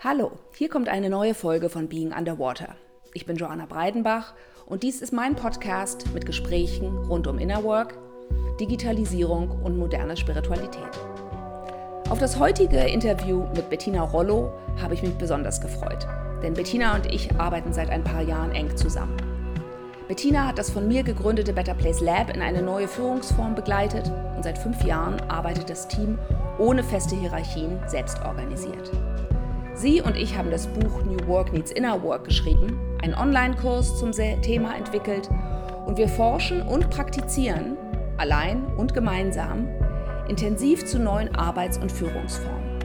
Hallo, hier kommt eine neue Folge von Being Underwater. Ich bin Joanna Breidenbach und dies ist mein Podcast mit Gesprächen rund um Inner Work, Digitalisierung und moderne Spiritualität. Auf das heutige Interview mit Bettina Rollo habe ich mich besonders gefreut, denn Bettina und ich arbeiten seit ein paar Jahren eng zusammen. Bettina hat das von mir gegründete Better Place Lab in eine neue Führungsform begleitet und seit fünf Jahren arbeitet das Team ohne feste Hierarchien selbst organisiert. Sie und ich haben das Buch New Work Needs Inner Work geschrieben, einen Online-Kurs zum Thema entwickelt und wir forschen und praktizieren, allein und gemeinsam, intensiv zu neuen Arbeits- und Führungsformen.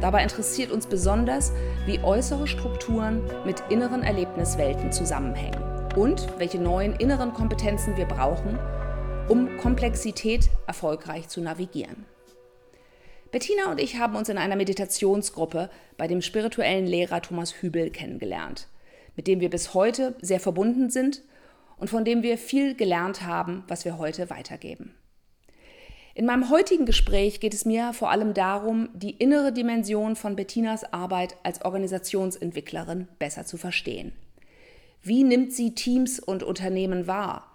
Dabei interessiert uns besonders, wie äußere Strukturen mit inneren Erlebniswelten zusammenhängen und welche neuen inneren Kompetenzen wir brauchen, um Komplexität erfolgreich zu navigieren. Bettina und ich haben uns in einer Meditationsgruppe bei dem spirituellen Lehrer Thomas Hübel kennengelernt, mit dem wir bis heute sehr verbunden sind und von dem wir viel gelernt haben, was wir heute weitergeben. In meinem heutigen Gespräch geht es mir vor allem darum, die innere Dimension von Bettinas Arbeit als Organisationsentwicklerin besser zu verstehen. Wie nimmt sie Teams und Unternehmen wahr?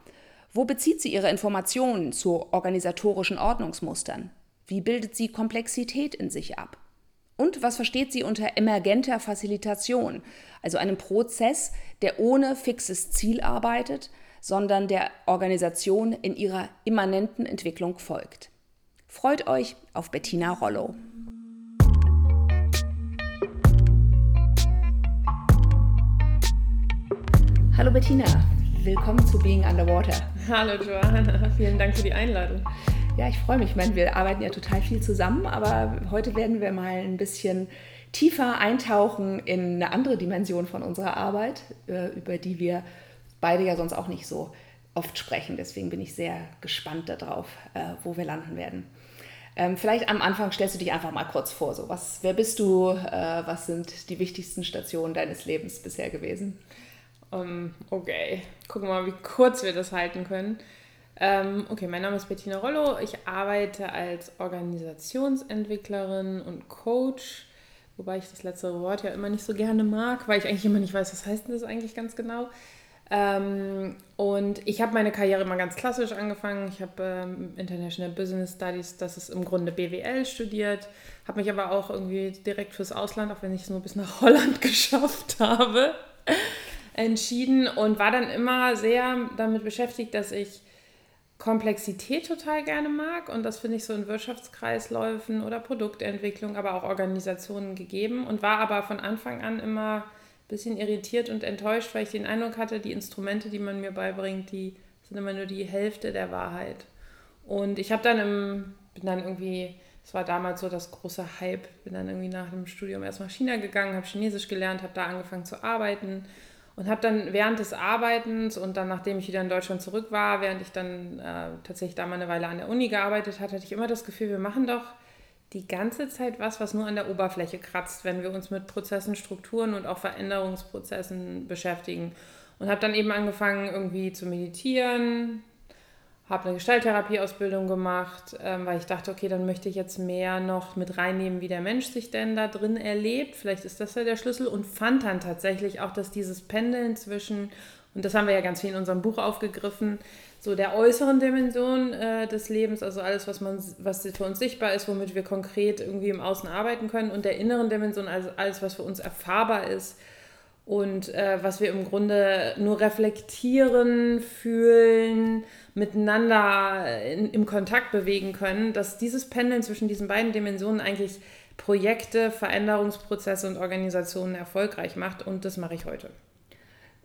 Wo bezieht sie ihre Informationen zu organisatorischen Ordnungsmustern? Wie bildet sie Komplexität in sich ab? Und was versteht sie unter emergenter Facilitation, also einem Prozess, der ohne fixes Ziel arbeitet, sondern der Organisation in ihrer immanenten Entwicklung folgt? Freut euch auf Bettina Rollo. Hallo Bettina, willkommen zu Being Underwater. Hallo Joanna, vielen Dank für die Einladung. Ja, ich freue mich. Ich meine, wir arbeiten ja total viel zusammen, aber heute werden wir mal ein bisschen tiefer eintauchen in eine andere Dimension von unserer Arbeit, äh, über die wir beide ja sonst auch nicht so oft sprechen. Deswegen bin ich sehr gespannt darauf, äh, wo wir landen werden. Ähm, vielleicht am Anfang stellst du dich einfach mal kurz vor. So, was, wer bist du? Äh, was sind die wichtigsten Stationen deines Lebens bisher gewesen? Um, ähm, okay, gucken wir mal, wie kurz wir das halten können. Ähm, okay, mein Name ist Bettina Rollo. Ich arbeite als Organisationsentwicklerin und Coach, wobei ich das letzte Wort ja immer nicht so gerne mag, weil ich eigentlich immer nicht weiß, was heißt denn das eigentlich ganz genau. Ähm, und ich habe meine Karriere immer ganz klassisch angefangen. Ich habe ähm, International Business Studies, das ist im Grunde BWL studiert, habe mich aber auch irgendwie direkt fürs Ausland, auch wenn ich es nur bis nach Holland geschafft habe, entschieden und war dann immer sehr damit beschäftigt, dass ich Komplexität total gerne mag und das finde ich so in Wirtschaftskreisläufen oder Produktentwicklung, aber auch Organisationen gegeben und war aber von Anfang an immer ein bisschen irritiert und enttäuscht, weil ich den Eindruck hatte, die Instrumente, die man mir beibringt, die sind immer nur die Hälfte der Wahrheit. Und ich habe dann im, bin dann irgendwie, es war damals so das große Hype, bin dann irgendwie nach dem Studium erst nach China gegangen, habe Chinesisch gelernt, habe da angefangen zu arbeiten und habe dann während des Arbeitens und dann, nachdem ich wieder in Deutschland zurück war, während ich dann äh, tatsächlich da mal eine Weile an der Uni gearbeitet hatte, hatte ich immer das Gefühl, wir machen doch die ganze Zeit was, was nur an der Oberfläche kratzt, wenn wir uns mit Prozessen, Strukturen und auch Veränderungsprozessen beschäftigen. Und habe dann eben angefangen, irgendwie zu meditieren, habe eine Gestalttherapieausbildung gemacht, ähm, weil ich dachte, okay, dann möchte ich jetzt mehr noch mit reinnehmen, wie der Mensch sich denn da drin erlebt. Vielleicht ist das ja der Schlüssel und fand dann tatsächlich auch, dass dieses Pendeln zwischen, und das haben wir ja ganz viel in unserem Buch aufgegriffen, so der äußeren Dimension äh, des Lebens, also alles, was man, was für uns sichtbar ist, womit wir konkret irgendwie im Außen arbeiten können, und der inneren Dimension, also alles, was für uns erfahrbar ist und äh, was wir im Grunde nur reflektieren, fühlen, miteinander in, im Kontakt bewegen können, dass dieses Pendeln zwischen diesen beiden Dimensionen eigentlich Projekte, Veränderungsprozesse und Organisationen erfolgreich macht und das mache ich heute.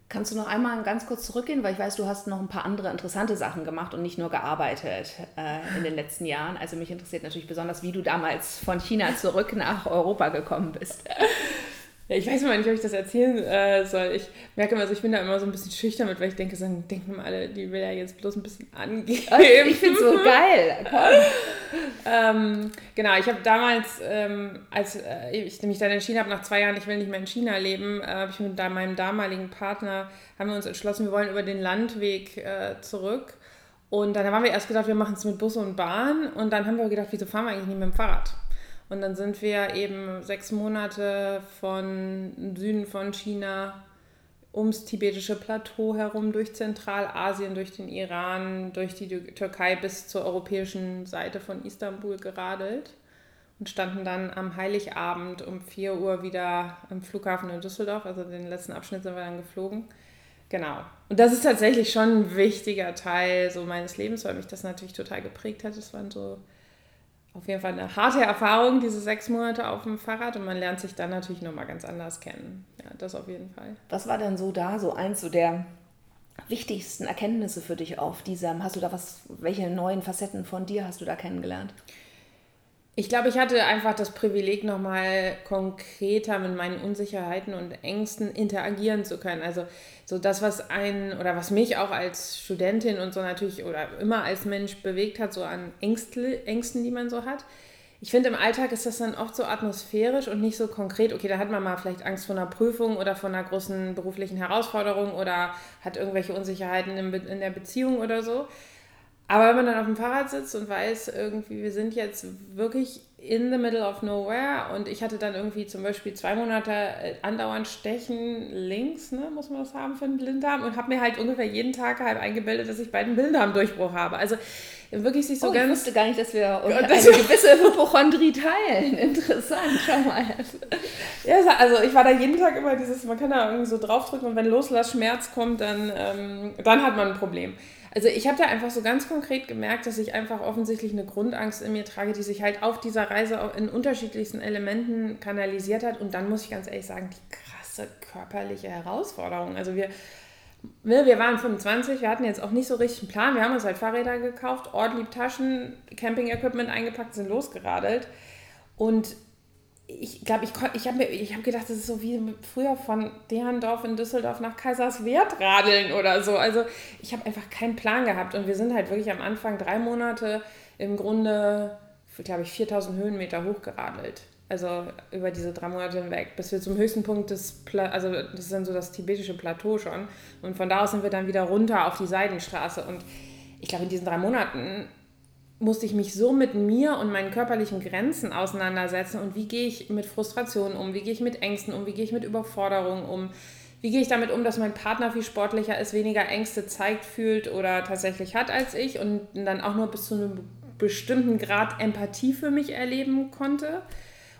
Kannst du noch einmal ganz kurz zurückgehen, weil ich weiß, du hast noch ein paar andere interessante Sachen gemacht und nicht nur gearbeitet äh, in den letzten Jahren. Also mich interessiert natürlich besonders, wie du damals von China zurück nach Europa gekommen bist. Ja, ich weiß immer nicht, ob ich das erzählen äh, soll. Ich merke immer so, ich bin da immer so ein bisschen schüchtern mit, weil ich denke, so, denken alle, die will ja jetzt bloß ein bisschen angeben. Ich finde es so geil. ähm, genau, ich habe damals, ähm, als äh, ich mich dann entschieden habe, nach zwei Jahren, ich will nicht mehr in China leben, äh, habe ich mit meinem damaligen Partner, haben wir uns entschlossen, wir wollen über den Landweg äh, zurück. Und dann haben wir erst gedacht, wir machen es mit Bus und Bahn. Und dann haben wir gedacht, wieso fahren wir eigentlich nicht mit dem Fahrrad? Und dann sind wir eben sechs Monate von Süden von China ums tibetische Plateau herum, durch Zentralasien, durch den Iran, durch die Türkei bis zur europäischen Seite von Istanbul geradelt und standen dann am Heiligabend um 4 Uhr wieder am Flughafen in Düsseldorf. Also den letzten Abschnitt sind wir dann geflogen. Genau. Und das ist tatsächlich schon ein wichtiger Teil so meines Lebens, weil mich das natürlich total geprägt hat. Es waren so auf jeden Fall eine harte Erfahrung, diese sechs Monate auf dem Fahrrad und man lernt sich dann natürlich nochmal ganz anders kennen. Ja, das auf jeden Fall. Was war denn so da, so eins so der wichtigsten Erkenntnisse für dich auf diesem? Hast du da was, welche neuen Facetten von dir hast du da kennengelernt? Ich glaube, ich hatte einfach das Privileg, nochmal konkreter mit meinen Unsicherheiten und Ängsten interagieren zu können. Also so das, was einen oder was mich auch als Studentin und so natürlich oder immer als Mensch bewegt hat, so an Ängsten, die man so hat. Ich finde, im Alltag ist das dann oft so atmosphärisch und nicht so konkret. Okay, da hat man mal vielleicht Angst vor einer Prüfung oder vor einer großen beruflichen Herausforderung oder hat irgendwelche Unsicherheiten in der Beziehung oder so. Aber wenn man dann auf dem Fahrrad sitzt und weiß, irgendwie, wir sind jetzt wirklich in the middle of nowhere und ich hatte dann irgendwie zum Beispiel zwei Monate äh, andauernd Stechen links, ne, muss man das haben für einen Blinddarm und habe mir halt ungefähr jeden Tag halb eingebildet, dass ich bald einen Blinddarmdurchbruch habe. Also wirklich sich so oh, ganz... Ich wusste gar nicht, dass wir eine gewisse Hypochondrie teilen. Interessant, schau mal. ja, also ich war da jeden Tag immer dieses, man kann da irgendwie so draufdrücken und wenn Loslassschmerz kommt, dann, ähm, dann hat man ein Problem. Also ich habe da einfach so ganz konkret gemerkt, dass ich einfach offensichtlich eine Grundangst in mir trage, die sich halt auf dieser Reise in unterschiedlichsten Elementen kanalisiert hat. Und dann muss ich ganz ehrlich sagen, die krasse körperliche Herausforderung. Also wir, ne, wir waren 25, wir hatten jetzt auch nicht so richtig einen Plan. Wir haben uns halt Fahrräder gekauft, Ortlieb Taschen, Camping-Equipment eingepackt, sind losgeradelt. Und ich glaube, ich, ich habe hab gedacht, das ist so wie früher von Derndorf in Düsseldorf nach Kaiserswerth radeln oder so. Also ich habe einfach keinen Plan gehabt und wir sind halt wirklich am Anfang drei Monate im Grunde, glaube ich, 4000 Höhenmeter hochgeradelt. Also über diese drei Monate hinweg, bis wir zum höchsten Punkt des, Pla also das ist dann so das tibetische Plateau schon. Und von da aus sind wir dann wieder runter auf die Seidenstraße. Und ich glaube, in diesen drei Monaten musste ich mich so mit mir und meinen körperlichen Grenzen auseinandersetzen und wie gehe ich mit Frustrationen um, wie gehe ich mit Ängsten um, wie gehe ich mit Überforderungen um, wie gehe ich damit um, dass mein Partner viel sportlicher ist, weniger Ängste zeigt, fühlt oder tatsächlich hat als ich und dann auch nur bis zu einem bestimmten Grad Empathie für mich erleben konnte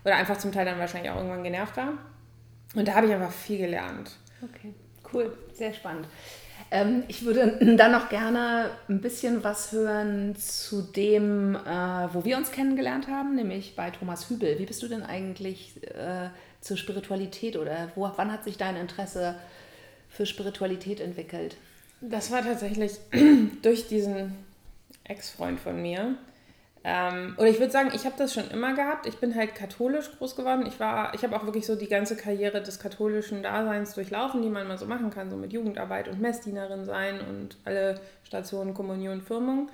oder einfach zum Teil dann wahrscheinlich auch irgendwann genervt war. Und da habe ich einfach viel gelernt. Okay, cool, sehr spannend. Ähm, ich würde dann noch gerne ein bisschen was hören zu dem, äh, wo wir uns kennengelernt haben, nämlich bei Thomas Hübel. Wie bist du denn eigentlich äh, zur Spiritualität oder wo, wann hat sich dein Interesse für Spiritualität entwickelt? Das war tatsächlich durch diesen Ex-Freund von mir, ähm, oder ich würde sagen, ich habe das schon immer gehabt. Ich bin halt katholisch groß geworden. Ich ich habe auch wirklich so die ganze Karriere des katholischen Daseins durchlaufen, die man mal so machen kann, so mit Jugendarbeit und Messdienerin sein und alle Stationen, Kommunion, Firmung.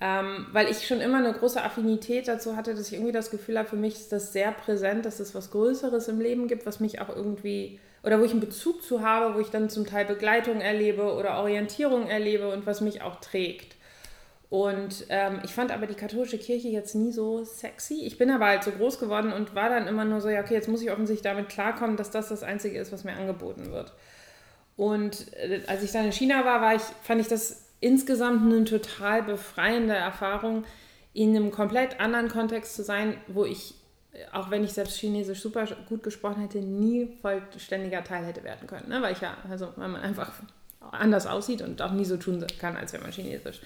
Ähm, weil ich schon immer eine große Affinität dazu hatte, dass ich irgendwie das Gefühl habe, für mich ist das sehr präsent, dass es was Größeres im Leben gibt, was mich auch irgendwie, oder wo ich einen Bezug zu habe, wo ich dann zum Teil Begleitung erlebe oder Orientierung erlebe und was mich auch trägt. Und ähm, ich fand aber die katholische Kirche jetzt nie so sexy. Ich bin aber halt so groß geworden und war dann immer nur so, ja, okay, jetzt muss ich offensichtlich damit klarkommen, dass das das Einzige ist, was mir angeboten wird. Und äh, als ich dann in China war, war ich, fand ich das insgesamt eine total befreiende Erfahrung, in einem komplett anderen Kontext zu sein, wo ich, auch wenn ich selbst Chinesisch super gut gesprochen hätte, nie vollständiger Teil hätte werden können. Ne? Weil ich ja, also weil man einfach anders aussieht und auch nie so tun kann, als wenn man Chinesisch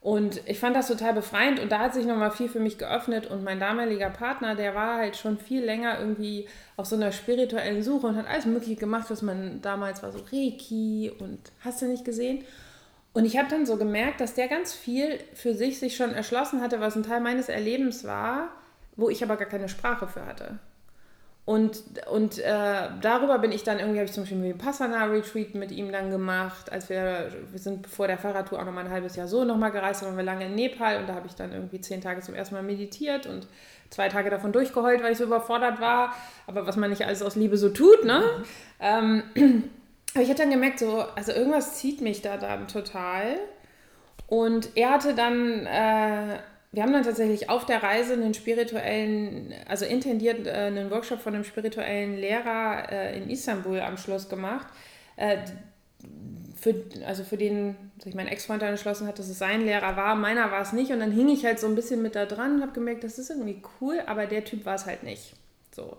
und ich fand das total befreiend und da hat sich nochmal viel für mich geöffnet und mein damaliger Partner, der war halt schon viel länger irgendwie auf so einer spirituellen Suche und hat alles Mögliche gemacht, was man damals war, so Reiki und hast du nicht gesehen. Und ich habe dann so gemerkt, dass der ganz viel für sich sich schon erschlossen hatte, was ein Teil meines Erlebens war, wo ich aber gar keine Sprache für hatte. Und, und äh, darüber bin ich dann irgendwie, habe ich zum Beispiel einen Vipassana-Retreat mit ihm dann gemacht, als wir, wir sind vor der Fahrradtour auch nochmal ein halbes Jahr so nochmal gereist, da waren wir lange in Nepal und da habe ich dann irgendwie zehn Tage zum ersten Mal meditiert und zwei Tage davon durchgeheult, weil ich so überfordert war, aber was man nicht alles aus Liebe so tut, ne? Mhm. Ähm, aber ich hatte dann gemerkt, so, also irgendwas zieht mich da dann total und er hatte dann... Äh, wir haben dann tatsächlich auf der Reise einen spirituellen, also intendiert äh, einen Workshop von einem spirituellen Lehrer äh, in Istanbul am Schluss gemacht. Äh, für, also für den sich mein Ex-Freund dann entschlossen hat, dass es sein Lehrer war. Meiner war es nicht. Und dann hing ich halt so ein bisschen mit da dran und habe gemerkt, das ist irgendwie cool, aber der Typ war es halt nicht. So.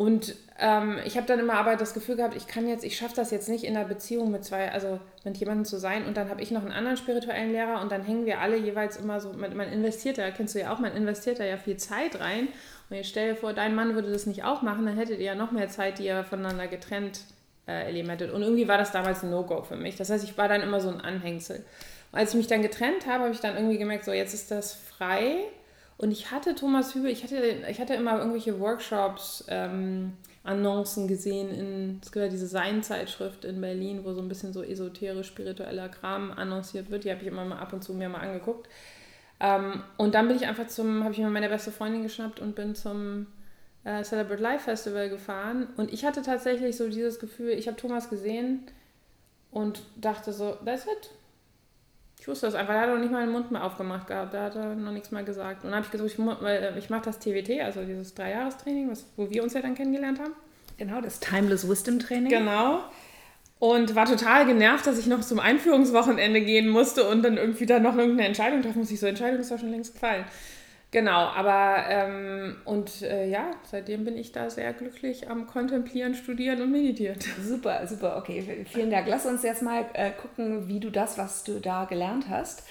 Und ähm, ich habe dann immer aber das Gefühl gehabt, ich kann jetzt, ich schaffe das jetzt nicht in der Beziehung mit zwei, also mit jemandem zu sein. Und dann habe ich noch einen anderen spirituellen Lehrer und dann hängen wir alle jeweils immer so, man, man investiert da, kennst du ja auch, man investiert da ja viel Zeit rein. Und jetzt stell dir vor, dein Mann würde das nicht auch machen, dann hättet ihr ja noch mehr Zeit, die ihr voneinander getrennt äh, erleben hättet. Und irgendwie war das damals ein No-Go für mich. Das heißt, ich war dann immer so ein Anhängsel. Und als ich mich dann getrennt habe, habe ich dann irgendwie gemerkt, so jetzt ist das frei. Und ich hatte Thomas Hübel, ich hatte, ich hatte immer irgendwelche Workshops, ähm, Annoncen gesehen in, es gibt ja diese Sein-Zeitschrift in Berlin, wo so ein bisschen so esoterisch spiritueller Kram annonciert wird. Die habe ich immer mal ab und zu mir mal angeguckt. Ähm, und dann bin ich einfach zum, habe ich mir meine beste Freundin geschnappt und bin zum äh, Celebrate Life Festival gefahren und ich hatte tatsächlich so dieses Gefühl, ich habe Thomas gesehen und dachte so, that's it. Ich wusste das einfach, er hat noch nicht mal den Mund mehr aufgemacht gehabt, da hat er noch nichts mehr gesagt. Und dann habe ich gesagt, ich, äh, ich mache das TWT, also dieses Dreijahrestraining, wo wir uns ja dann kennengelernt haben. Genau, das Timeless Wisdom Training. Genau. Und war total genervt, dass ich noch zum Einführungswochenende gehen musste und dann irgendwie da noch irgendeine Entscheidung treffen muss. Ich so, Entscheidung ist doch schon längst gefallen. Genau, aber ähm, und äh, ja, seitdem bin ich da sehr glücklich am Kontemplieren, Studieren und Meditieren. Super, super, okay. Vielen Dank. Lass uns jetzt mal äh, gucken, wie du das, was du da gelernt hast,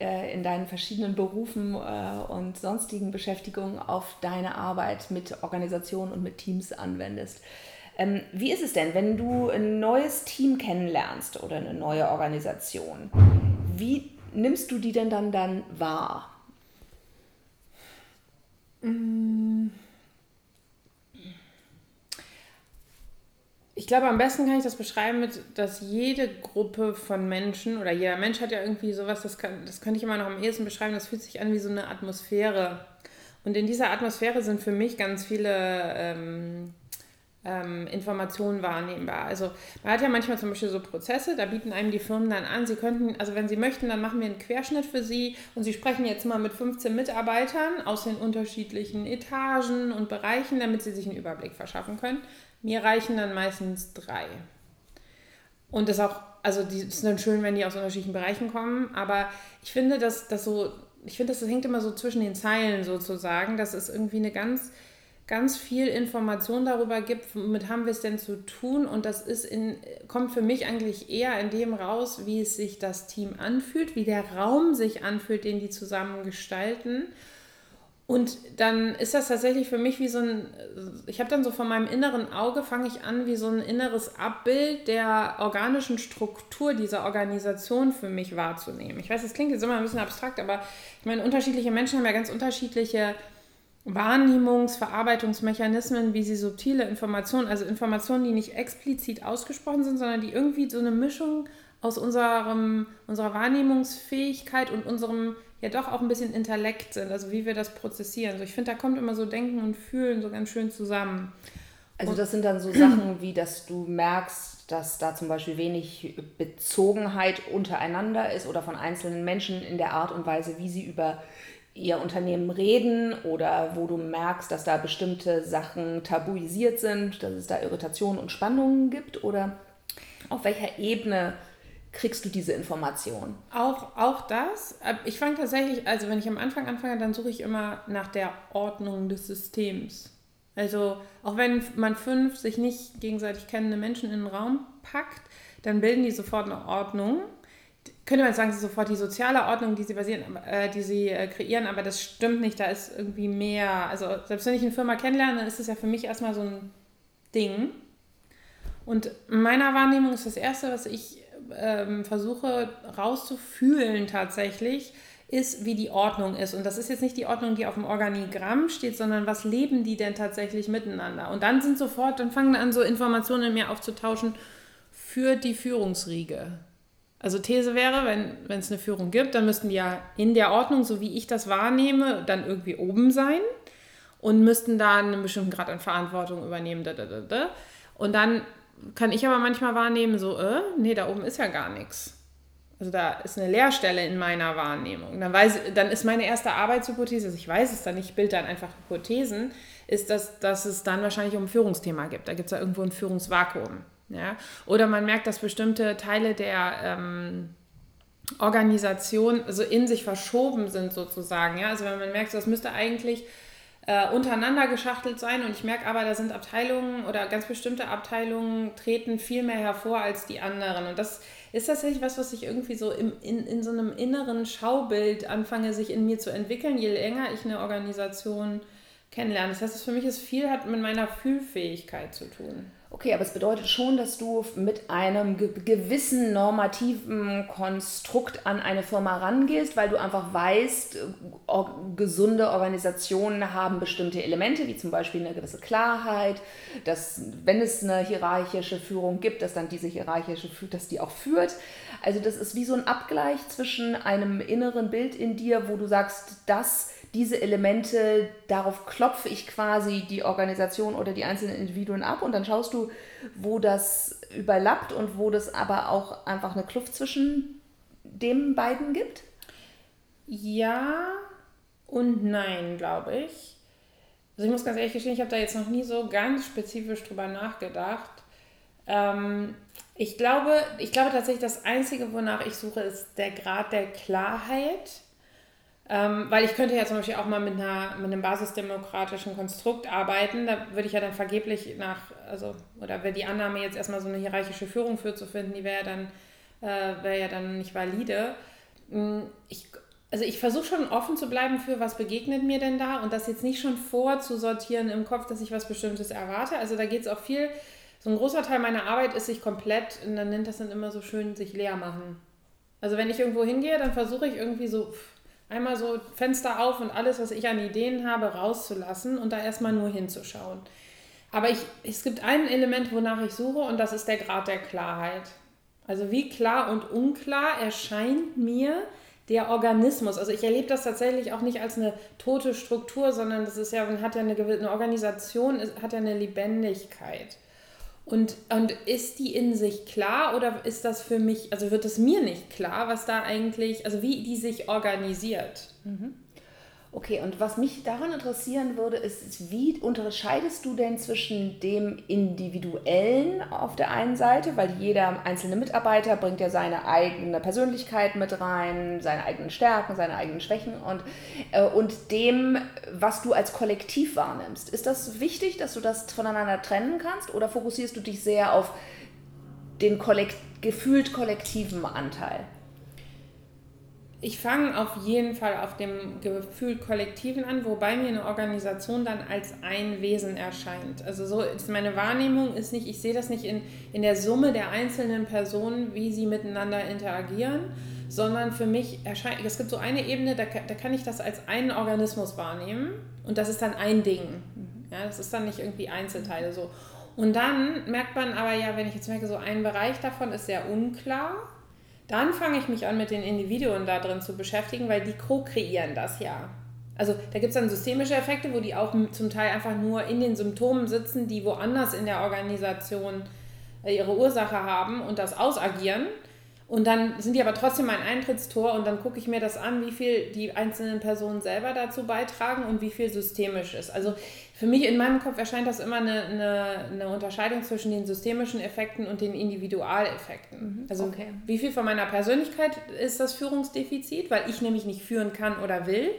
äh, in deinen verschiedenen Berufen äh, und sonstigen Beschäftigungen auf deine Arbeit mit Organisationen und mit Teams anwendest. Ähm, wie ist es denn, wenn du ein neues Team kennenlernst oder eine neue Organisation? Wie nimmst du die denn dann, dann wahr? Ich glaube, am besten kann ich das beschreiben mit, dass jede Gruppe von Menschen oder jeder Mensch hat ja irgendwie sowas, das, kann, das könnte ich immer noch am ehesten beschreiben, das fühlt sich an wie so eine Atmosphäre. Und in dieser Atmosphäre sind für mich ganz viele ähm, ähm, Informationen wahrnehmbar. Also man hat ja manchmal zum Beispiel so Prozesse, da bieten einem die Firmen dann an, sie könnten, also wenn sie möchten, dann machen wir einen Querschnitt für sie und sie sprechen jetzt mal mit 15 Mitarbeitern aus den unterschiedlichen Etagen und Bereichen, damit sie sich einen Überblick verschaffen können. Mir reichen dann meistens drei. Und das auch, also die ist dann schön, wenn die aus unterschiedlichen Bereichen kommen, aber ich finde, dass das so, ich finde, das hängt immer so zwischen den Zeilen sozusagen, das ist irgendwie eine ganz ganz viel Information darüber gibt, womit haben wir es denn zu tun. Und das ist in, kommt für mich eigentlich eher in dem raus, wie es sich das Team anfühlt, wie der Raum sich anfühlt, den die zusammen gestalten. Und dann ist das tatsächlich für mich wie so ein, ich habe dann so von meinem inneren Auge, fange ich an, wie so ein inneres Abbild der organischen Struktur dieser Organisation für mich wahrzunehmen. Ich weiß, das klingt jetzt immer ein bisschen abstrakt, aber ich meine, unterschiedliche Menschen haben ja ganz unterschiedliche Wahrnehmungs-Verarbeitungsmechanismen, wie sie subtile Informationen, also Informationen, die nicht explizit ausgesprochen sind, sondern die irgendwie so eine Mischung aus unserem, unserer Wahrnehmungsfähigkeit und unserem ja doch auch ein bisschen Intellekt sind, also wie wir das prozessieren. So, ich finde, da kommt immer so Denken und Fühlen so ganz schön zusammen. Also das sind dann so Sachen wie, dass du merkst, dass da zum Beispiel wenig Bezogenheit untereinander ist oder von einzelnen Menschen in der Art und Weise, wie sie über ihr Unternehmen reden oder wo du merkst, dass da bestimmte Sachen tabuisiert sind, dass es da Irritationen und Spannungen gibt oder auf welcher Ebene kriegst du diese Information? Auch, auch das. Ich fange tatsächlich, also wenn ich am Anfang anfange, dann suche ich immer nach der Ordnung des Systems. Also auch wenn man fünf sich nicht gegenseitig kennende Menschen in den Raum packt, dann bilden die sofort eine Ordnung könnte man sagen, sofort die soziale Ordnung, die sie basieren, äh, die sie äh, kreieren, aber das stimmt nicht. Da ist irgendwie mehr. Also selbst wenn ich eine Firma kennenlerne, dann ist es ja für mich erstmal so ein Ding. Und meiner Wahrnehmung ist das Erste, was ich ähm, versuche rauszufühlen tatsächlich, ist, wie die Ordnung ist. Und das ist jetzt nicht die Ordnung, die auf dem Organigramm steht, sondern was leben die denn tatsächlich miteinander? Und dann sind sofort, dann fangen an so Informationen in mir aufzutauschen für die Führungsriege. Also These wäre, wenn es eine Führung gibt, dann müssten die ja in der Ordnung, so wie ich das wahrnehme, dann irgendwie oben sein und müssten da einen bestimmten Grad an Verantwortung übernehmen. Da, da, da. Und dann kann ich aber manchmal wahrnehmen, so, äh, nee, da oben ist ja gar nichts. also da ist eine Leerstelle in meiner Wahrnehmung. Dann, weiß, dann ist meine erste Arbeitshypothese, also ich weiß es dann nicht, ich bilde dann einfach Hypothesen, ist, dass, dass es dann wahrscheinlich um ein Führungsthema gibt. Da gibt es ja irgendwo ein Führungsvakuum. Ja? Oder man merkt, dass bestimmte Teile der ähm, Organisation also in sich verschoben sind sozusagen. Ja? Also wenn man merkt, das müsste eigentlich äh, untereinander geschachtelt sein und ich merke aber, da sind Abteilungen oder ganz bestimmte Abteilungen treten viel mehr hervor als die anderen. Und das ist tatsächlich was, was ich irgendwie so im, in, in so einem inneren Schaubild anfange, sich in mir zu entwickeln, je länger ich eine Organisation kennenlerne. Das heißt, für mich ist viel hat mit meiner Fühlfähigkeit zu tun. Okay, aber es bedeutet schon, dass du mit einem gewissen normativen Konstrukt an eine Firma rangehst, weil du einfach weißt, gesunde Organisationen haben bestimmte Elemente, wie zum Beispiel eine gewisse Klarheit, dass wenn es eine hierarchische Führung gibt, dass dann diese hierarchische dass die auch führt. Also das ist wie so ein Abgleich zwischen einem inneren Bild in dir, wo du sagst, das diese Elemente, darauf klopfe ich quasi die Organisation oder die einzelnen Individuen ab und dann schaust du, wo das überlappt und wo das aber auch einfach eine Kluft zwischen den beiden gibt? Ja und nein, glaube ich. Also ich muss ganz ehrlich gestehen, ich habe da jetzt noch nie so ganz spezifisch drüber nachgedacht. Ähm, ich, glaube, ich glaube tatsächlich, das Einzige, wonach ich suche, ist der Grad der Klarheit ähm, weil ich könnte ja zum Beispiel auch mal mit, einer, mit einem basisdemokratischen Konstrukt arbeiten. Da würde ich ja dann vergeblich nach, also, oder wäre die Annahme jetzt erstmal so eine hierarchische Führung für zu finden, die wäre ja dann, äh, wäre ja dann nicht valide. Hm, ich, also ich versuche schon offen zu bleiben für, was begegnet mir denn da und das jetzt nicht schon vorzusortieren im Kopf, dass ich was Bestimmtes erwarte. Also da geht es auch viel, so ein großer Teil meiner Arbeit ist sich komplett, und dann nennt das dann immer so schön, sich leer machen. Also wenn ich irgendwo hingehe, dann versuche ich irgendwie so einmal so Fenster auf und alles, was ich an Ideen habe, rauszulassen und da erstmal nur hinzuschauen. Aber ich, es gibt ein Element, wonach ich suche und das ist der Grad der Klarheit. Also wie klar und unklar erscheint mir der Organismus. Also ich erlebe das tatsächlich auch nicht als eine tote Struktur, sondern das ist ja, hat ja eine, eine Organisation, hat ja eine Lebendigkeit. Und, und ist die in sich klar oder ist das für mich, also wird es mir nicht klar, was da eigentlich, also wie die sich organisiert? Mhm. Okay, und was mich daran interessieren würde, ist, wie unterscheidest du denn zwischen dem Individuellen auf der einen Seite, weil jeder einzelne Mitarbeiter bringt ja seine eigene Persönlichkeit mit rein, seine eigenen Stärken, seine eigenen Schwächen und, äh, und dem, was du als Kollektiv wahrnimmst. Ist das wichtig, dass du das voneinander trennen kannst oder fokussierst du dich sehr auf den kollekt gefühlt kollektiven Anteil? Ich fange auf jeden Fall auf dem Gefühl Kollektiven an, wobei mir eine Organisation dann als ein Wesen erscheint. Also so ist meine Wahrnehmung ist nicht, ich sehe das nicht in, in der Summe der einzelnen Personen, wie sie miteinander interagieren, sondern für mich erscheint, es gibt so eine Ebene, da, da kann ich das als einen Organismus wahrnehmen und das ist dann ein Ding. Ja, das ist dann nicht irgendwie Einzelteile so. Und dann merkt man aber ja, wenn ich jetzt merke, so ein Bereich davon ist sehr unklar dann fange ich mich an, mit den Individuen da drin zu beschäftigen, weil die co-kreieren das ja. Also da gibt es dann systemische Effekte, wo die auch zum Teil einfach nur in den Symptomen sitzen, die woanders in der Organisation äh, ihre Ursache haben und das ausagieren. Und dann sind die aber trotzdem mein Eintrittstor und dann gucke ich mir das an, wie viel die einzelnen Personen selber dazu beitragen und wie viel systemisch ist. Also für mich in meinem Kopf erscheint das immer eine, eine, eine Unterscheidung zwischen den systemischen Effekten und den Individualeffekten. Mhm, also okay. wie viel von meiner Persönlichkeit ist das Führungsdefizit, weil ich nämlich nicht führen kann oder will.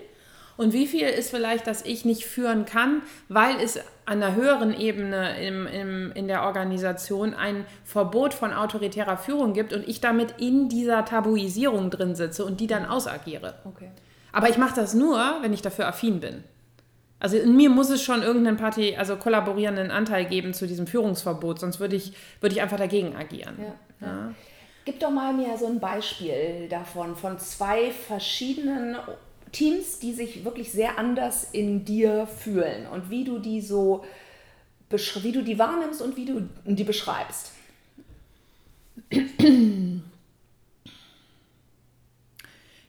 Und wie viel ist vielleicht, dass ich nicht führen kann, weil es an einer höheren Ebene im, im, in der Organisation ein Verbot von autoritärer Führung gibt und ich damit in dieser Tabuisierung drin sitze und die dann ausagiere. Okay. Aber ich mache das nur, wenn ich dafür affin bin. Also in mir muss es schon irgendeinen Party, also kollaborierenden Anteil geben zu diesem Führungsverbot, sonst würde ich, würde ich einfach dagegen agieren. Ja, ja. Gib doch mal mir so ein Beispiel davon, von zwei verschiedenen Teams, die sich wirklich sehr anders in dir fühlen und wie du die so, wie du die wahrnimmst und wie du die beschreibst.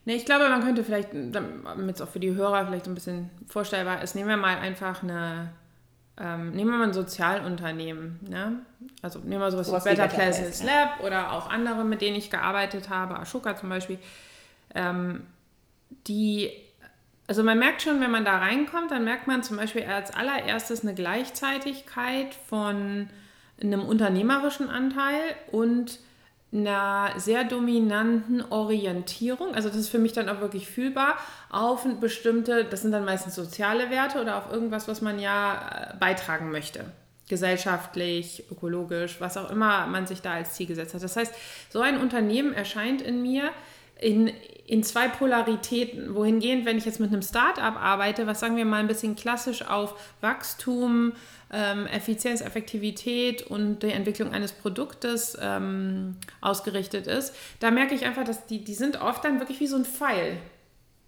Ne, ich glaube, man könnte vielleicht, damit es auch für die Hörer vielleicht ein bisschen vorstellbar ist, nehmen wir mal einfach eine, ähm, nehmen wir mal ein Sozialunternehmen, ne? also nehmen wir sowas, sowas wie Better Places Lab oder auch andere, mit denen ich gearbeitet habe, Ashoka zum Beispiel, ähm, die, also man merkt schon, wenn man da reinkommt, dann merkt man zum Beispiel als allererstes eine Gleichzeitigkeit von einem unternehmerischen Anteil und einer sehr dominanten Orientierung, also das ist für mich dann auch wirklich fühlbar, auf bestimmte, das sind dann meistens soziale Werte oder auf irgendwas, was man ja äh, beitragen möchte. Gesellschaftlich, ökologisch, was auch immer man sich da als Ziel gesetzt hat. Das heißt, so ein Unternehmen erscheint in mir in, in zwei Polaritäten. Wohingehend, wenn ich jetzt mit einem Start-up arbeite, was sagen wir mal ein bisschen klassisch auf Wachstum, ähm, Effizienz, Effektivität und die Entwicklung eines Produktes ähm, ausgerichtet ist, da merke ich einfach, dass die, die sind oft dann wirklich wie so ein Pfeil.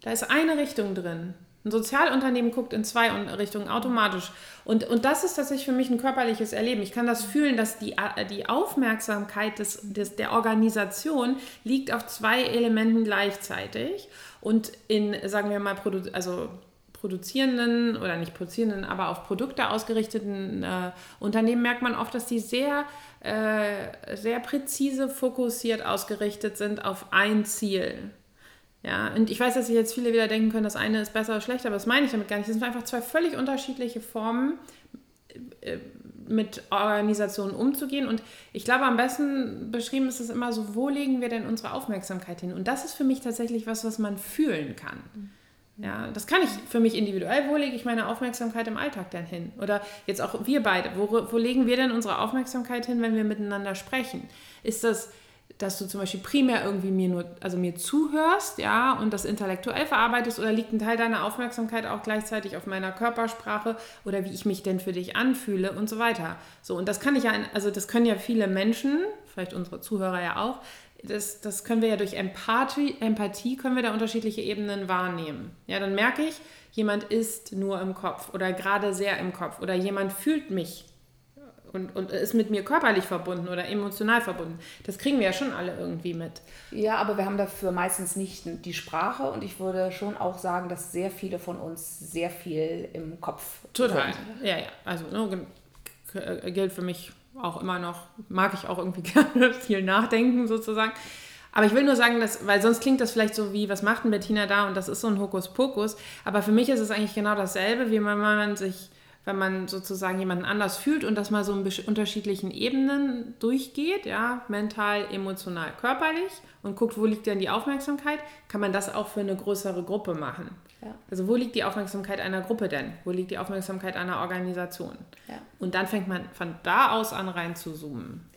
Da ist eine Richtung drin. Ein Sozialunternehmen guckt in zwei Richtungen automatisch. Und, und das ist tatsächlich für mich ein körperliches Erleben. Ich kann das fühlen, dass die, die Aufmerksamkeit des, des, der Organisation liegt auf zwei Elementen gleichzeitig. Und in, sagen wir mal, also produzierenden oder nicht produzierenden, aber auf Produkte ausgerichteten äh, Unternehmen merkt man oft, dass die sehr, äh, sehr präzise fokussiert ausgerichtet sind auf ein Ziel. Ja, und ich weiß, dass sich jetzt viele wieder denken können, das eine ist besser oder schlechter, aber das meine ich damit gar nicht. Das sind einfach zwei völlig unterschiedliche Formen, äh, mit Organisationen umzugehen. Und ich glaube, am besten beschrieben ist es immer so, wo legen wir denn unsere Aufmerksamkeit hin? Und das ist für mich tatsächlich was, was man fühlen kann. Ja, das kann ich für mich individuell. Wo lege ich meine Aufmerksamkeit im Alltag denn hin? Oder jetzt auch wir beide. Wo, wo legen wir denn unsere Aufmerksamkeit hin, wenn wir miteinander sprechen? Ist das, dass du zum Beispiel primär irgendwie mir nur, also mir zuhörst, ja, und das intellektuell verarbeitest, oder liegt ein Teil deiner Aufmerksamkeit auch gleichzeitig auf meiner Körpersprache oder wie ich mich denn für dich anfühle und so weiter? So, und das kann ich ja, also das können ja viele Menschen, vielleicht unsere Zuhörer ja auch, das, das können wir ja durch Empathie, Empathie können wir da unterschiedliche Ebenen wahrnehmen. Ja, dann merke ich, jemand ist nur im Kopf oder gerade sehr im Kopf oder jemand fühlt mich und, und ist mit mir körperlich verbunden oder emotional verbunden. Das kriegen wir ja schon alle irgendwie mit. Ja, aber wir haben dafür meistens nicht die Sprache und ich würde schon auch sagen, dass sehr viele von uns sehr viel im Kopf Total. Sind. Ja, ja. Also ne, gilt für mich auch immer noch, mag ich auch irgendwie gerne viel nachdenken sozusagen. Aber ich will nur sagen, dass, weil sonst klingt das vielleicht so wie, was macht denn Bettina da und das ist so ein Hokuspokus. Aber für mich ist es eigentlich genau dasselbe, wie wenn man sich, wenn man sozusagen jemanden anders fühlt und das mal so in unterschiedlichen Ebenen durchgeht, ja, mental, emotional, körperlich und guckt, wo liegt denn die Aufmerksamkeit, kann man das auch für eine größere Gruppe machen. Ja. Also wo liegt die Aufmerksamkeit einer Gruppe denn? Wo liegt die Aufmerksamkeit einer Organisation? Ja. Und dann fängt man von da aus an rein zu zoomen.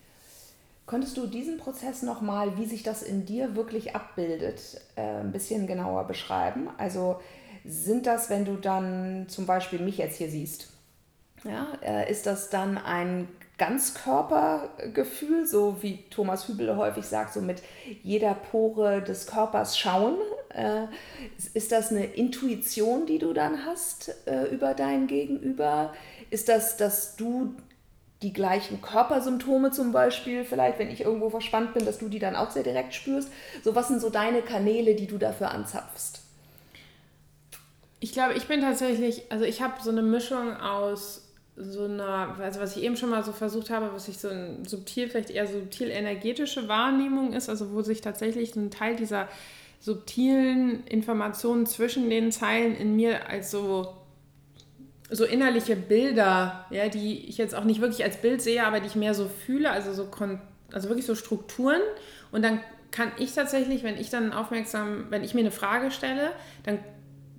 Könntest du diesen Prozess nochmal, wie sich das in dir wirklich abbildet, äh, ein bisschen genauer beschreiben? Also sind das, wenn du dann zum Beispiel mich jetzt hier siehst, ja, äh, ist das dann ein Ganzkörpergefühl, so wie Thomas Hübel häufig sagt, so mit jeder Pore des Körpers schauen. Äh, ist das eine Intuition, die du dann hast äh, über dein Gegenüber? Ist das, dass du die gleichen Körpersymptome zum Beispiel, vielleicht wenn ich irgendwo verspannt bin, dass du die dann auch sehr direkt spürst? So, was sind so deine Kanäle, die du dafür anzapfst? Ich glaube, ich bin tatsächlich, also ich habe so eine Mischung aus so einer, also was ich eben schon mal so versucht habe, was ich so ein subtil, vielleicht eher subtil energetische Wahrnehmung ist, also wo sich tatsächlich ein Teil dieser subtilen Informationen zwischen den Zeilen in mir als so, so innerliche Bilder, ja, die ich jetzt auch nicht wirklich als Bild sehe, aber die ich mehr so fühle, also so also wirklich so Strukturen und dann kann ich tatsächlich, wenn ich dann aufmerksam, wenn ich mir eine Frage stelle, dann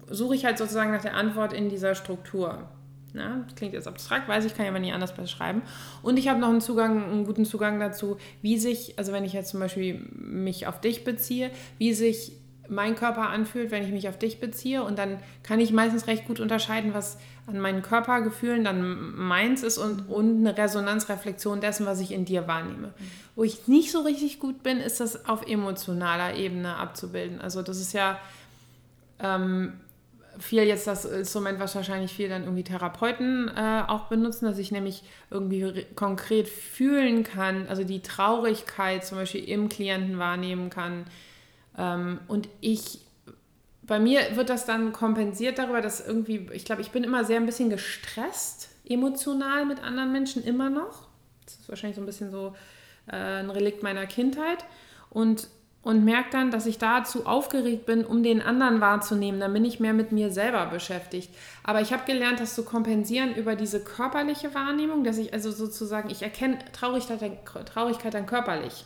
suche ich halt sozusagen nach der Antwort in dieser Struktur. Ja, das klingt jetzt abstrakt, weiß ich, kann ja aber nie anders beschreiben. Und ich habe noch einen Zugang, einen guten Zugang dazu, wie sich, also wenn ich jetzt zum Beispiel mich auf dich beziehe, wie sich mein Körper anfühlt, wenn ich mich auf dich beziehe. Und dann kann ich meistens recht gut unterscheiden, was an meinen Körpergefühlen dann meins ist und, und eine Resonanzreflexion dessen, was ich in dir wahrnehme. Wo ich nicht so richtig gut bin, ist das auf emotionaler Ebene abzubilden. Also das ist ja ähm, viel jetzt das Instrument, was wahrscheinlich viel dann irgendwie Therapeuten äh, auch benutzen, dass ich nämlich irgendwie konkret fühlen kann, also die Traurigkeit zum Beispiel im Klienten wahrnehmen kann. Ähm, und ich, bei mir wird das dann kompensiert darüber, dass irgendwie, ich glaube, ich bin immer sehr ein bisschen gestresst emotional mit anderen Menschen immer noch. Das ist wahrscheinlich so ein bisschen so äh, ein Relikt meiner Kindheit. Und und merke dann, dass ich dazu aufgeregt bin, um den anderen wahrzunehmen. Dann bin ich mehr mit mir selber beschäftigt. Aber ich habe gelernt, das zu kompensieren über diese körperliche Wahrnehmung, dass ich also sozusagen, ich erkenne Traurigkeit, Traurigkeit dann körperlich.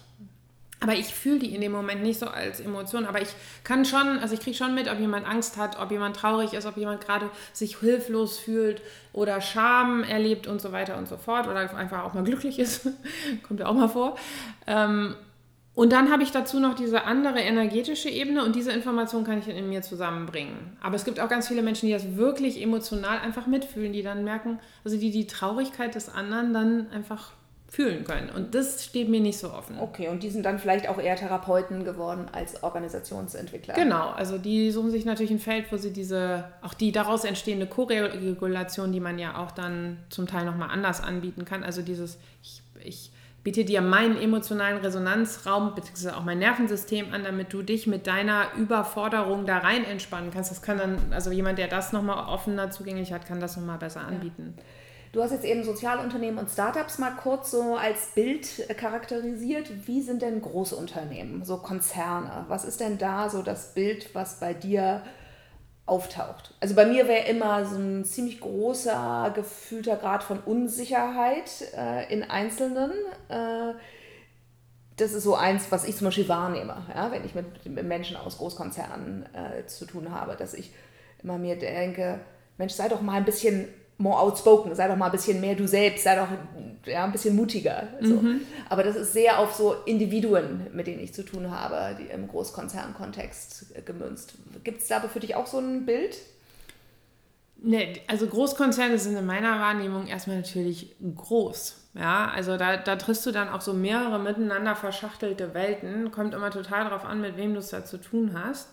Aber ich fühle die in dem Moment nicht so als Emotion. Aber ich kann schon, also ich kriege schon mit, ob jemand Angst hat, ob jemand traurig ist, ob jemand gerade sich hilflos fühlt oder Scham erlebt und so weiter und so fort. Oder einfach auch mal glücklich ist. Kommt ja auch mal vor. Ähm, und dann habe ich dazu noch diese andere energetische Ebene und diese Information kann ich in mir zusammenbringen. Aber es gibt auch ganz viele Menschen, die das wirklich emotional einfach mitfühlen, die dann merken, also die die Traurigkeit des anderen dann einfach fühlen können. Und das steht mir nicht so offen. Okay, und die sind dann vielleicht auch eher Therapeuten geworden als Organisationsentwickler. Genau, also die suchen sich natürlich ein Feld, wo sie diese, auch die daraus entstehende Koregulation, die man ja auch dann zum Teil nochmal anders anbieten kann. Also dieses, ich, ich biete dir meinen emotionalen Resonanzraum bzw. auch mein Nervensystem an, damit du dich mit deiner Überforderung da rein entspannen kannst. Das kann dann, also jemand, der das nochmal offener zugänglich hat, kann das nochmal besser anbieten. Ja. Du hast jetzt eben Sozialunternehmen und Startups mal kurz so als Bild charakterisiert. Wie sind denn Großunternehmen, so Konzerne? Was ist denn da so das Bild, was bei dir auftaucht. Also bei mir wäre immer so ein ziemlich großer gefühlter Grad von Unsicherheit äh, in Einzelnen. Äh, das ist so eins, was ich zum Beispiel wahrnehme, ja, wenn ich mit, mit Menschen aus Großkonzernen äh, zu tun habe, dass ich immer mir denke, Mensch, sei doch mal ein bisschen more outspoken, sei doch mal ein bisschen mehr du selbst, sei doch ja, ein bisschen mutiger. So. Mhm. Aber das ist sehr auf so Individuen, mit denen ich zu tun habe, die im Großkonzernkontext gemünzt. Gibt es da für dich auch so ein Bild? Nee, also Großkonzerne sind in meiner Wahrnehmung erstmal natürlich groß. Ja, also da, da triffst du dann auch so mehrere miteinander verschachtelte Welten. Kommt immer total darauf an, mit wem du es da zu tun hast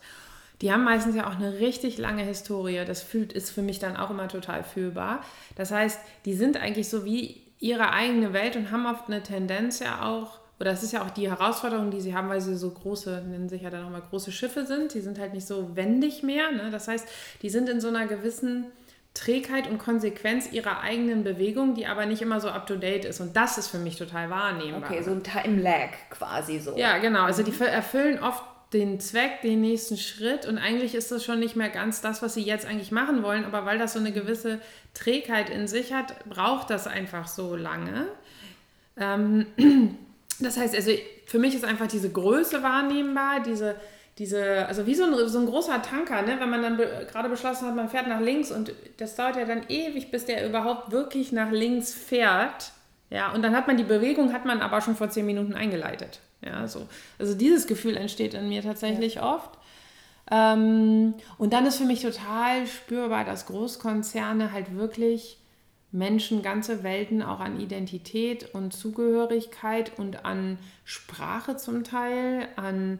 die haben meistens ja auch eine richtig lange Historie. Das fühlt, ist für mich dann auch immer total fühlbar. Das heißt, die sind eigentlich so wie ihre eigene Welt und haben oft eine Tendenz ja auch, oder das ist ja auch die Herausforderung, die sie haben, weil sie so große, nennen sich ja dann auch mal große Schiffe sind. Die sind halt nicht so wendig mehr. Ne? Das heißt, die sind in so einer gewissen Trägheit und Konsequenz ihrer eigenen Bewegung, die aber nicht immer so up-to-date ist. Und das ist für mich total wahrnehmbar. Okay, so ein Time-Lag quasi so. Ja, genau. Also die erfüllen oft den Zweck, den nächsten Schritt und eigentlich ist das schon nicht mehr ganz das, was sie jetzt eigentlich machen wollen, aber weil das so eine gewisse Trägheit in sich hat, braucht das einfach so lange. Ähm, das heißt, also für mich ist einfach diese Größe wahrnehmbar, diese, diese, also wie so ein, so ein großer Tanker, ne? wenn man dann be gerade beschlossen hat, man fährt nach links und das dauert ja dann ewig, bis der überhaupt wirklich nach links fährt. Ja, und dann hat man die Bewegung, hat man aber schon vor zehn Minuten eingeleitet. Ja, so. Also dieses Gefühl entsteht in mir tatsächlich ja. oft. Ähm, und dann ist für mich total spürbar, dass Großkonzerne halt wirklich Menschen ganze Welten auch an Identität und Zugehörigkeit und an Sprache zum Teil, an,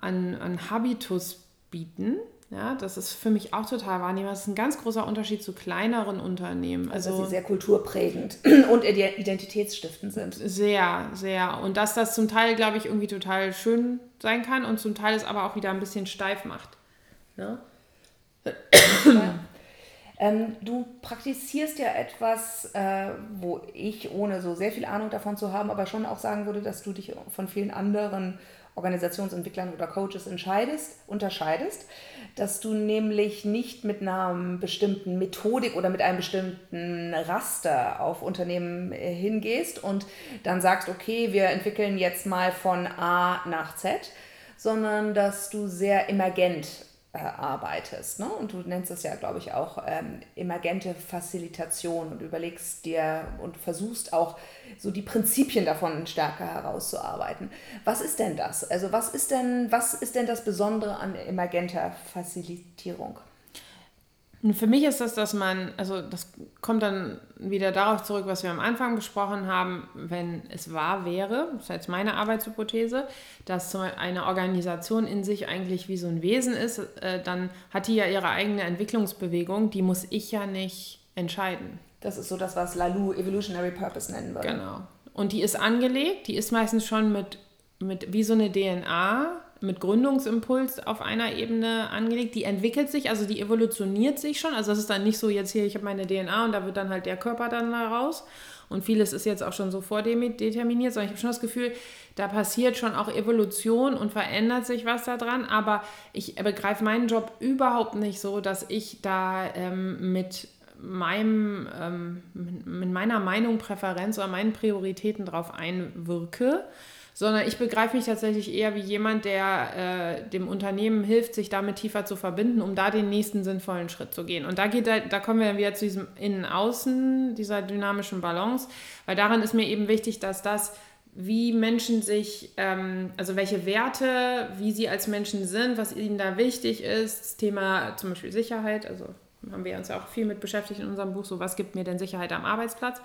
an, an Habitus bieten. Ja, das ist für mich auch total wahrnehmbar. Das ist ein ganz großer Unterschied zu kleineren Unternehmen. Also, also dass sie sehr kulturprägend und identitätsstiftend sind. Sehr, sehr. Und dass das zum Teil, glaube ich, irgendwie total schön sein kann und zum Teil es aber auch wieder ein bisschen steif macht. Ja? ja. Ähm, du praktizierst ja etwas, äh, wo ich, ohne so sehr viel Ahnung davon zu haben, aber schon auch sagen würde, dass du dich von vielen anderen Organisationsentwicklern oder Coaches entscheidest, unterscheidest, dass du nämlich nicht mit einer bestimmten Methodik oder mit einem bestimmten Raster auf Unternehmen äh, hingehst und dann sagst, okay, wir entwickeln jetzt mal von A nach Z, sondern dass du sehr emergent äh, arbeitest. Ne? Und du nennst es ja, glaube ich, auch ähm, emergente Facilitation und überlegst dir und versuchst auch so die Prinzipien davon stärker herauszuarbeiten. Was ist denn das? Also was ist denn, was ist denn das Besondere an emergenter Facilitierung? Für mich ist das, dass man, also das kommt dann wieder darauf zurück, was wir am Anfang besprochen haben, wenn es wahr wäre, das ist jetzt meine Arbeitshypothese, dass eine Organisation in sich eigentlich wie so ein Wesen ist, äh, dann hat die ja ihre eigene Entwicklungsbewegung, die muss ich ja nicht entscheiden. Das ist so das, was Lalu Evolutionary Purpose nennen würde. Genau. Und die ist angelegt, die ist meistens schon mit, mit wie so eine DNA mit Gründungsimpuls auf einer Ebene angelegt. Die entwickelt sich, also die evolutioniert sich schon. Also das ist dann nicht so jetzt hier, ich habe meine DNA und da wird dann halt der Körper dann mal raus. Und vieles ist jetzt auch schon so vordeterminiert, sondern ich habe schon das Gefühl, da passiert schon auch Evolution und verändert sich was daran. Aber ich begreife meinen Job überhaupt nicht so, dass ich da ähm, mit meinem, ähm, mit meiner Meinung, Präferenz oder meinen Prioritäten drauf einwirke, sondern ich begreife mich tatsächlich eher wie jemand, der äh, dem Unternehmen hilft, sich damit tiefer zu verbinden, um da den nächsten sinnvollen Schritt zu gehen. Und da geht da kommen wir dann wieder zu diesem Innen-Außen, dieser dynamischen Balance, weil daran ist mir eben wichtig, dass das wie Menschen sich, ähm, also welche Werte, wie sie als Menschen sind, was ihnen da wichtig ist, das Thema zum Beispiel Sicherheit, also haben wir uns ja auch viel mit beschäftigt in unserem Buch, so was gibt mir denn Sicherheit am Arbeitsplatz,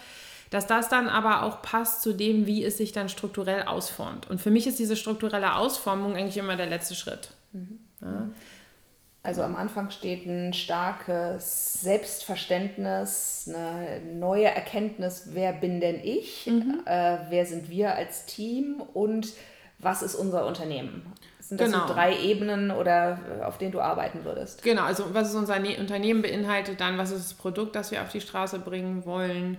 dass das dann aber auch passt zu dem, wie es sich dann strukturell ausformt. Und für mich ist diese strukturelle Ausformung eigentlich immer der letzte Schritt. Mhm. Ja. Also am Anfang steht ein starkes Selbstverständnis, eine neue Erkenntnis, wer bin denn ich, mhm. äh, wer sind wir als Team und was ist unser Unternehmen. Sind das genau. so drei Ebenen oder äh, auf denen du arbeiten würdest? Genau, also was ist unser ne Unternehmen beinhaltet, dann was ist das Produkt, das wir auf die Straße bringen wollen,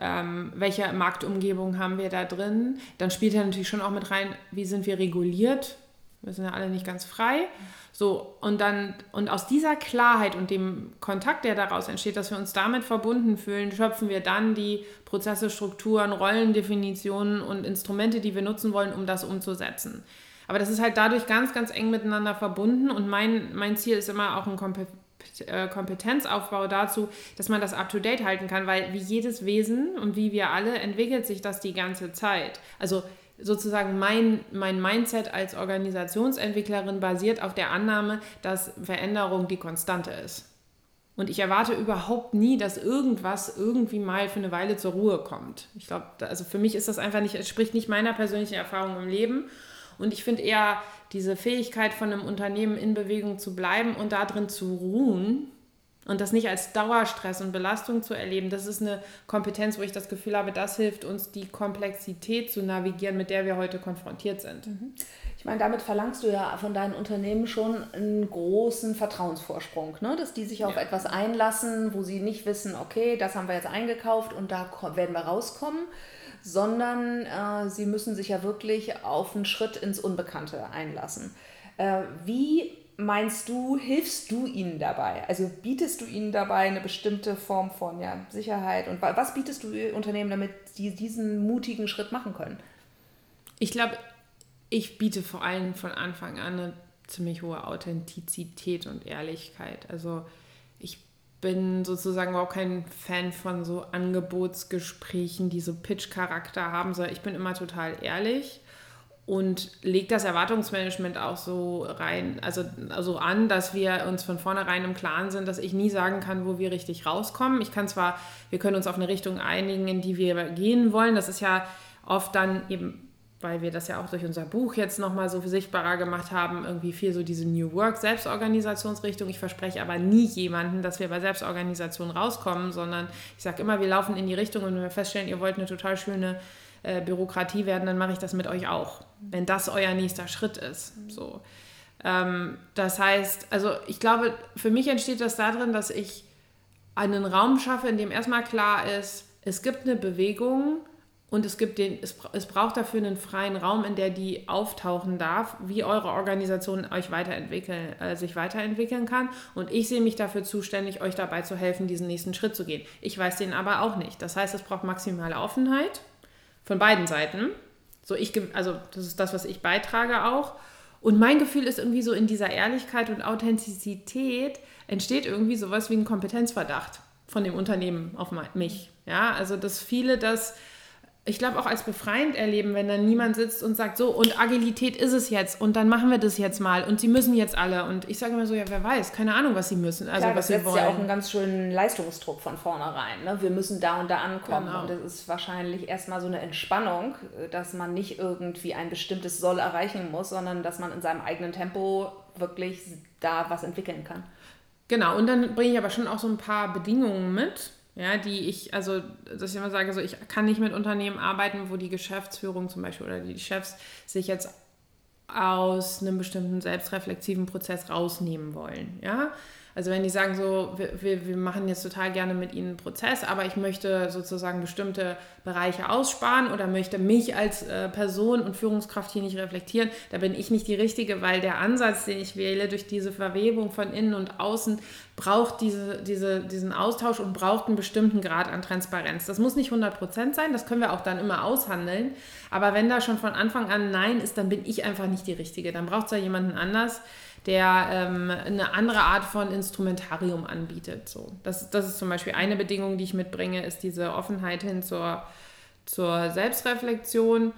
ähm, welche Marktumgebung haben wir da drin. Dann spielt ja natürlich schon auch mit rein, wie sind wir reguliert. Wir sind ja alle nicht ganz frei. So, und dann, und aus dieser Klarheit und dem Kontakt, der daraus entsteht, dass wir uns damit verbunden fühlen, schöpfen wir dann die Prozesse, Strukturen, Rollendefinitionen und Instrumente, die wir nutzen wollen, um das umzusetzen. Aber das ist halt dadurch ganz, ganz eng miteinander verbunden und mein, mein Ziel ist immer auch ein Kompetenzaufbau dazu, dass man das up-to-date halten kann, weil wie jedes Wesen und wie wir alle entwickelt sich das die ganze Zeit. Also sozusagen mein, mein Mindset als Organisationsentwicklerin basiert auf der Annahme, dass Veränderung die Konstante ist. Und ich erwarte überhaupt nie, dass irgendwas irgendwie mal für eine Weile zur Ruhe kommt. Ich glaube, also für mich ist das einfach nicht, es spricht nicht meiner persönlichen Erfahrung im Leben. Und ich finde eher diese Fähigkeit von einem Unternehmen in Bewegung zu bleiben und darin zu ruhen und das nicht als Dauerstress und Belastung zu erleben, das ist eine Kompetenz, wo ich das Gefühl habe, das hilft uns, die Komplexität zu navigieren, mit der wir heute konfrontiert sind. Mhm. Ich meine, damit verlangst du ja von deinen Unternehmen schon einen großen Vertrauensvorsprung, ne? dass die sich auf ja. etwas einlassen, wo sie nicht wissen, okay, das haben wir jetzt eingekauft und da werden wir rauskommen, sondern äh, sie müssen sich ja wirklich auf einen Schritt ins Unbekannte einlassen. Äh, wie meinst du, hilfst du ihnen dabei? Also bietest du ihnen dabei eine bestimmte Form von ja, Sicherheit und was bietest du Unternehmen, damit die diesen mutigen Schritt machen können? Ich glaube, ich biete vor allem von Anfang an eine ziemlich hohe Authentizität und Ehrlichkeit. Also ich bin sozusagen überhaupt kein Fan von so Angebotsgesprächen, die so Pitch-Charakter haben, sondern ich bin immer total ehrlich und lege das Erwartungsmanagement auch so rein, also, also an, dass wir uns von vornherein im Klaren sind, dass ich nie sagen kann, wo wir richtig rauskommen. Ich kann zwar, wir können uns auf eine Richtung einigen, in die wir gehen wollen. Das ist ja oft dann eben weil wir das ja auch durch unser Buch jetzt nochmal so sichtbarer gemacht haben, irgendwie viel so diese New Work Selbstorganisationsrichtung. Ich verspreche aber nie jemanden, dass wir bei Selbstorganisation rauskommen, sondern ich sage immer, wir laufen in die Richtung und wenn wir feststellen, ihr wollt eine total schöne äh, Bürokratie werden, dann mache ich das mit euch auch, wenn das euer nächster Schritt ist. So. Ähm, das heißt, also ich glaube, für mich entsteht das darin, dass ich einen Raum schaffe, in dem erstmal klar ist, es gibt eine Bewegung, und es, gibt den, es, es braucht dafür einen freien Raum, in der die auftauchen darf, wie eure Organisation euch weiterentwickeln, äh, sich weiterentwickeln kann. Und ich sehe mich dafür zuständig, euch dabei zu helfen, diesen nächsten Schritt zu gehen. Ich weiß den aber auch nicht. Das heißt, es braucht maximale Offenheit von beiden Seiten. So ich, also das ist das, was ich beitrage auch. Und mein Gefühl ist irgendwie so in dieser Ehrlichkeit und Authentizität entsteht irgendwie sowas wie ein Kompetenzverdacht von dem Unternehmen auf mich. Ja, also dass viele das ich glaube, auch als befreiend erleben, wenn dann niemand sitzt und sagt, so, und Agilität ist es jetzt und dann machen wir das jetzt mal und sie müssen jetzt alle. Und ich sage immer so, ja, wer weiß, keine Ahnung, was sie müssen, also Klar, was sie wollen. Das ist ja auch einen ganz schönen Leistungsdruck von vornherein. Ne? Wir müssen da und da ankommen. Genau. Und das ist wahrscheinlich erstmal so eine Entspannung, dass man nicht irgendwie ein bestimmtes Soll erreichen muss, sondern dass man in seinem eigenen Tempo wirklich da was entwickeln kann. Genau, und dann bringe ich aber schon auch so ein paar Bedingungen mit ja, die ich, also, dass ich immer sage, so, ich kann nicht mit Unternehmen arbeiten, wo die Geschäftsführung zum Beispiel oder die Chefs sich jetzt aus einem bestimmten selbstreflexiven Prozess rausnehmen wollen. Ja? Also wenn die sagen so, wir, wir, machen jetzt total gerne mit ihnen einen Prozess, aber ich möchte sozusagen bestimmte Bereiche aussparen oder möchte mich als äh, Person und Führungskraft hier nicht reflektieren, da bin ich nicht die Richtige, weil der Ansatz, den ich wähle, durch diese Verwebung von innen und außen, braucht diese, diese, diesen Austausch und braucht einen bestimmten Grad an Transparenz. Das muss nicht 100% sein, das können wir auch dann immer aushandeln. Aber wenn da schon von Anfang an Nein ist, dann bin ich einfach nicht die Richtige. Dann braucht es ja jemanden anders, der ähm, eine andere Art von Instrumentarium anbietet. So. Das, das ist zum Beispiel eine Bedingung, die ich mitbringe, ist diese Offenheit hin zur, zur Selbstreflexion.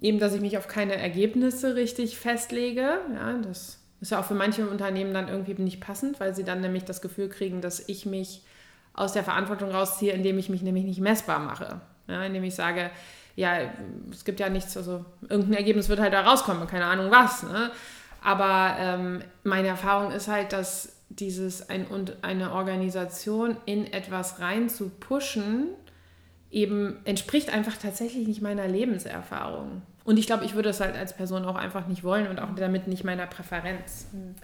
Eben, dass ich mich auf keine Ergebnisse richtig festlege. Ja, das ist ja auch für manche Unternehmen dann irgendwie nicht passend, weil sie dann nämlich das Gefühl kriegen, dass ich mich aus der Verantwortung rausziehe, indem ich mich nämlich nicht messbar mache. Ja, indem ich sage, ja, es gibt ja nichts, also irgendein Ergebnis wird halt da rauskommen, keine Ahnung was. Ne? Aber ähm, meine Erfahrung ist halt, dass dieses ein, und eine Organisation in etwas rein zu pushen, eben entspricht einfach tatsächlich nicht meiner Lebenserfahrung. Und ich glaube, ich würde es halt als Person auch einfach nicht wollen und auch damit nicht meiner Präferenz. Mhm.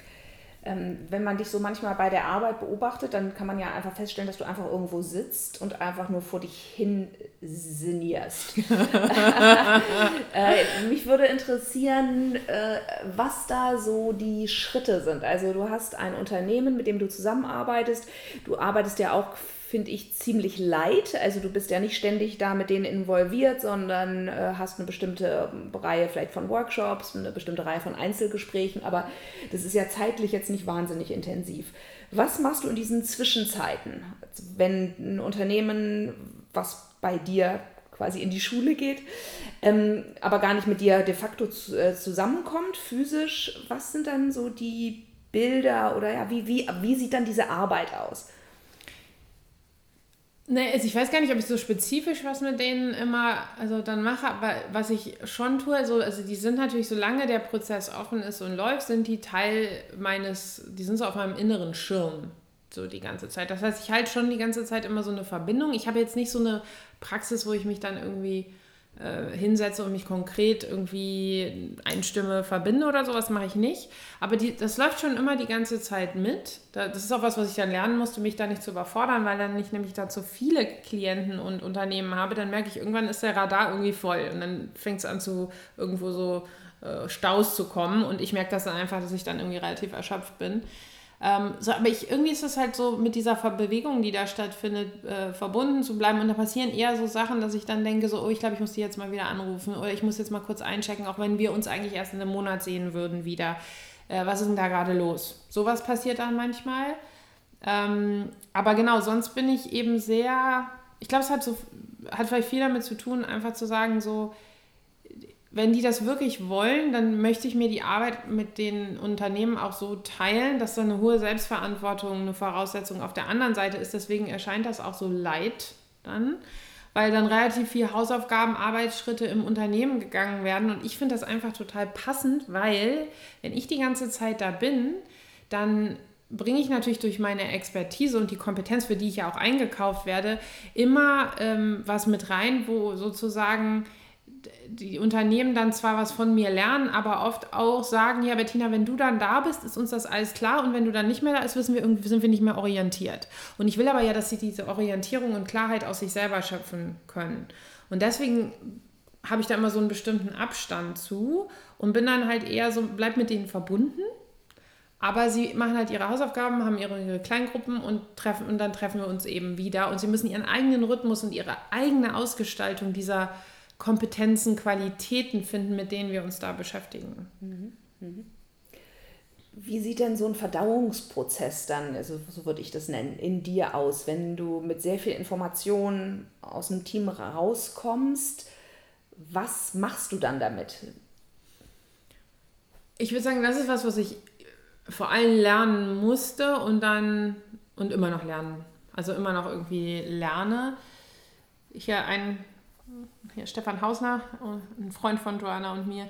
Ähm, wenn man dich so manchmal bei der Arbeit beobachtet, dann kann man ja einfach feststellen, dass du einfach irgendwo sitzt und einfach nur vor dich hin sinnierst. äh, mich würde interessieren, äh, was da so die Schritte sind. Also du hast ein Unternehmen, mit dem du zusammenarbeitest. Du arbeitest ja auch finde ich, ziemlich leid. Also du bist ja nicht ständig da mit denen involviert, sondern äh, hast eine bestimmte Reihe vielleicht von Workshops, eine bestimmte Reihe von Einzelgesprächen, aber das ist ja zeitlich jetzt nicht wahnsinnig intensiv. Was machst du in diesen Zwischenzeiten, wenn ein Unternehmen, was bei dir quasi in die Schule geht, ähm, aber gar nicht mit dir de facto zu, äh, zusammenkommt, physisch, was sind dann so die Bilder oder ja, wie, wie, wie sieht dann diese Arbeit aus? Nee, also ich weiß gar nicht, ob ich so spezifisch was mit denen immer also dann mache, aber was ich schon tue, also, also die sind natürlich, solange der Prozess offen ist und läuft, sind die Teil meines, die sind so auf meinem inneren Schirm so die ganze Zeit. Das heißt, ich halte schon die ganze Zeit immer so eine Verbindung. Ich habe jetzt nicht so eine Praxis, wo ich mich dann irgendwie äh, hinsetze und mich konkret irgendwie einstimme, verbinde oder sowas mache ich nicht. Aber die, das läuft schon immer die ganze Zeit mit. Das ist auch was, was ich dann lernen musste, mich da nicht zu überfordern, weil dann nicht nämlich da zu viele Klienten und Unternehmen habe, dann merke ich, irgendwann ist der Radar irgendwie voll und dann fängt es an zu irgendwo so äh, Staus zu kommen und ich merke das dann einfach, dass ich dann irgendwie relativ erschöpft bin. Ähm, so, aber ich, irgendwie ist es halt so mit dieser Bewegung, die da stattfindet, äh, verbunden zu bleiben. Und da passieren eher so Sachen, dass ich dann denke, so, oh, ich glaube, ich muss die jetzt mal wieder anrufen oder ich muss jetzt mal kurz einchecken, auch wenn wir uns eigentlich erst in einem Monat sehen würden wieder. Äh, was ist denn da gerade los? Sowas passiert dann manchmal. Ähm, aber genau, sonst bin ich eben sehr, ich glaube, es hat so, hat vielleicht viel damit zu tun, einfach zu sagen, so, wenn die das wirklich wollen, dann möchte ich mir die Arbeit mit den Unternehmen auch so teilen, dass da eine hohe Selbstverantwortung eine Voraussetzung auf der anderen Seite ist. Deswegen erscheint das auch so leid dann, weil dann relativ viel Hausaufgaben, Arbeitsschritte im Unternehmen gegangen werden. Und ich finde das einfach total passend, weil wenn ich die ganze Zeit da bin, dann bringe ich natürlich durch meine Expertise und die Kompetenz, für die ich ja auch eingekauft werde, immer ähm, was mit rein, wo sozusagen die Unternehmen dann zwar was von mir lernen, aber oft auch sagen, ja Bettina, wenn du dann da bist, ist uns das alles klar und wenn du dann nicht mehr da bist, wissen wir irgendwie, sind wir nicht mehr orientiert. Und ich will aber ja, dass sie diese Orientierung und Klarheit aus sich selber schöpfen können. Und deswegen habe ich da immer so einen bestimmten Abstand zu und bin dann halt eher so, bleib mit denen verbunden. Aber sie machen halt ihre Hausaufgaben, haben ihre, ihre Kleingruppen und, treffen, und dann treffen wir uns eben wieder. Und sie müssen ihren eigenen Rhythmus und ihre eigene Ausgestaltung dieser Kompetenzen, Qualitäten finden, mit denen wir uns da beschäftigen. Mhm. Mhm. Wie sieht denn so ein Verdauungsprozess dann, also so würde ich das nennen, in dir aus, wenn du mit sehr viel Information aus dem Team rauskommst? Was machst du dann damit? Ich würde sagen, das ist was, was ich vor allem lernen musste und dann und immer noch lernen. Also immer noch irgendwie lerne. Ich ja ein hier Stefan Hausner, ein Freund von Joanna und mir,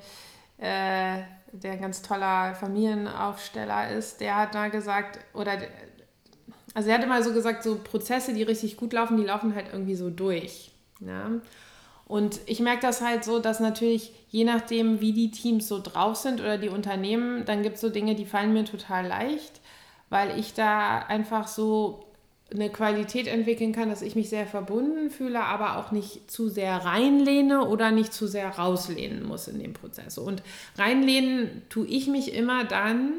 äh, der ein ganz toller Familienaufsteller ist, der hat da gesagt, oder also er hat immer so gesagt, so Prozesse, die richtig gut laufen, die laufen halt irgendwie so durch. Ja? Und ich merke das halt so, dass natürlich je nachdem, wie die Teams so drauf sind oder die Unternehmen, dann gibt es so Dinge, die fallen mir total leicht, weil ich da einfach so eine Qualität entwickeln kann, dass ich mich sehr verbunden fühle, aber auch nicht zu sehr reinlehne oder nicht zu sehr rauslehnen muss in dem Prozess. Und reinlehnen tue ich mich immer dann,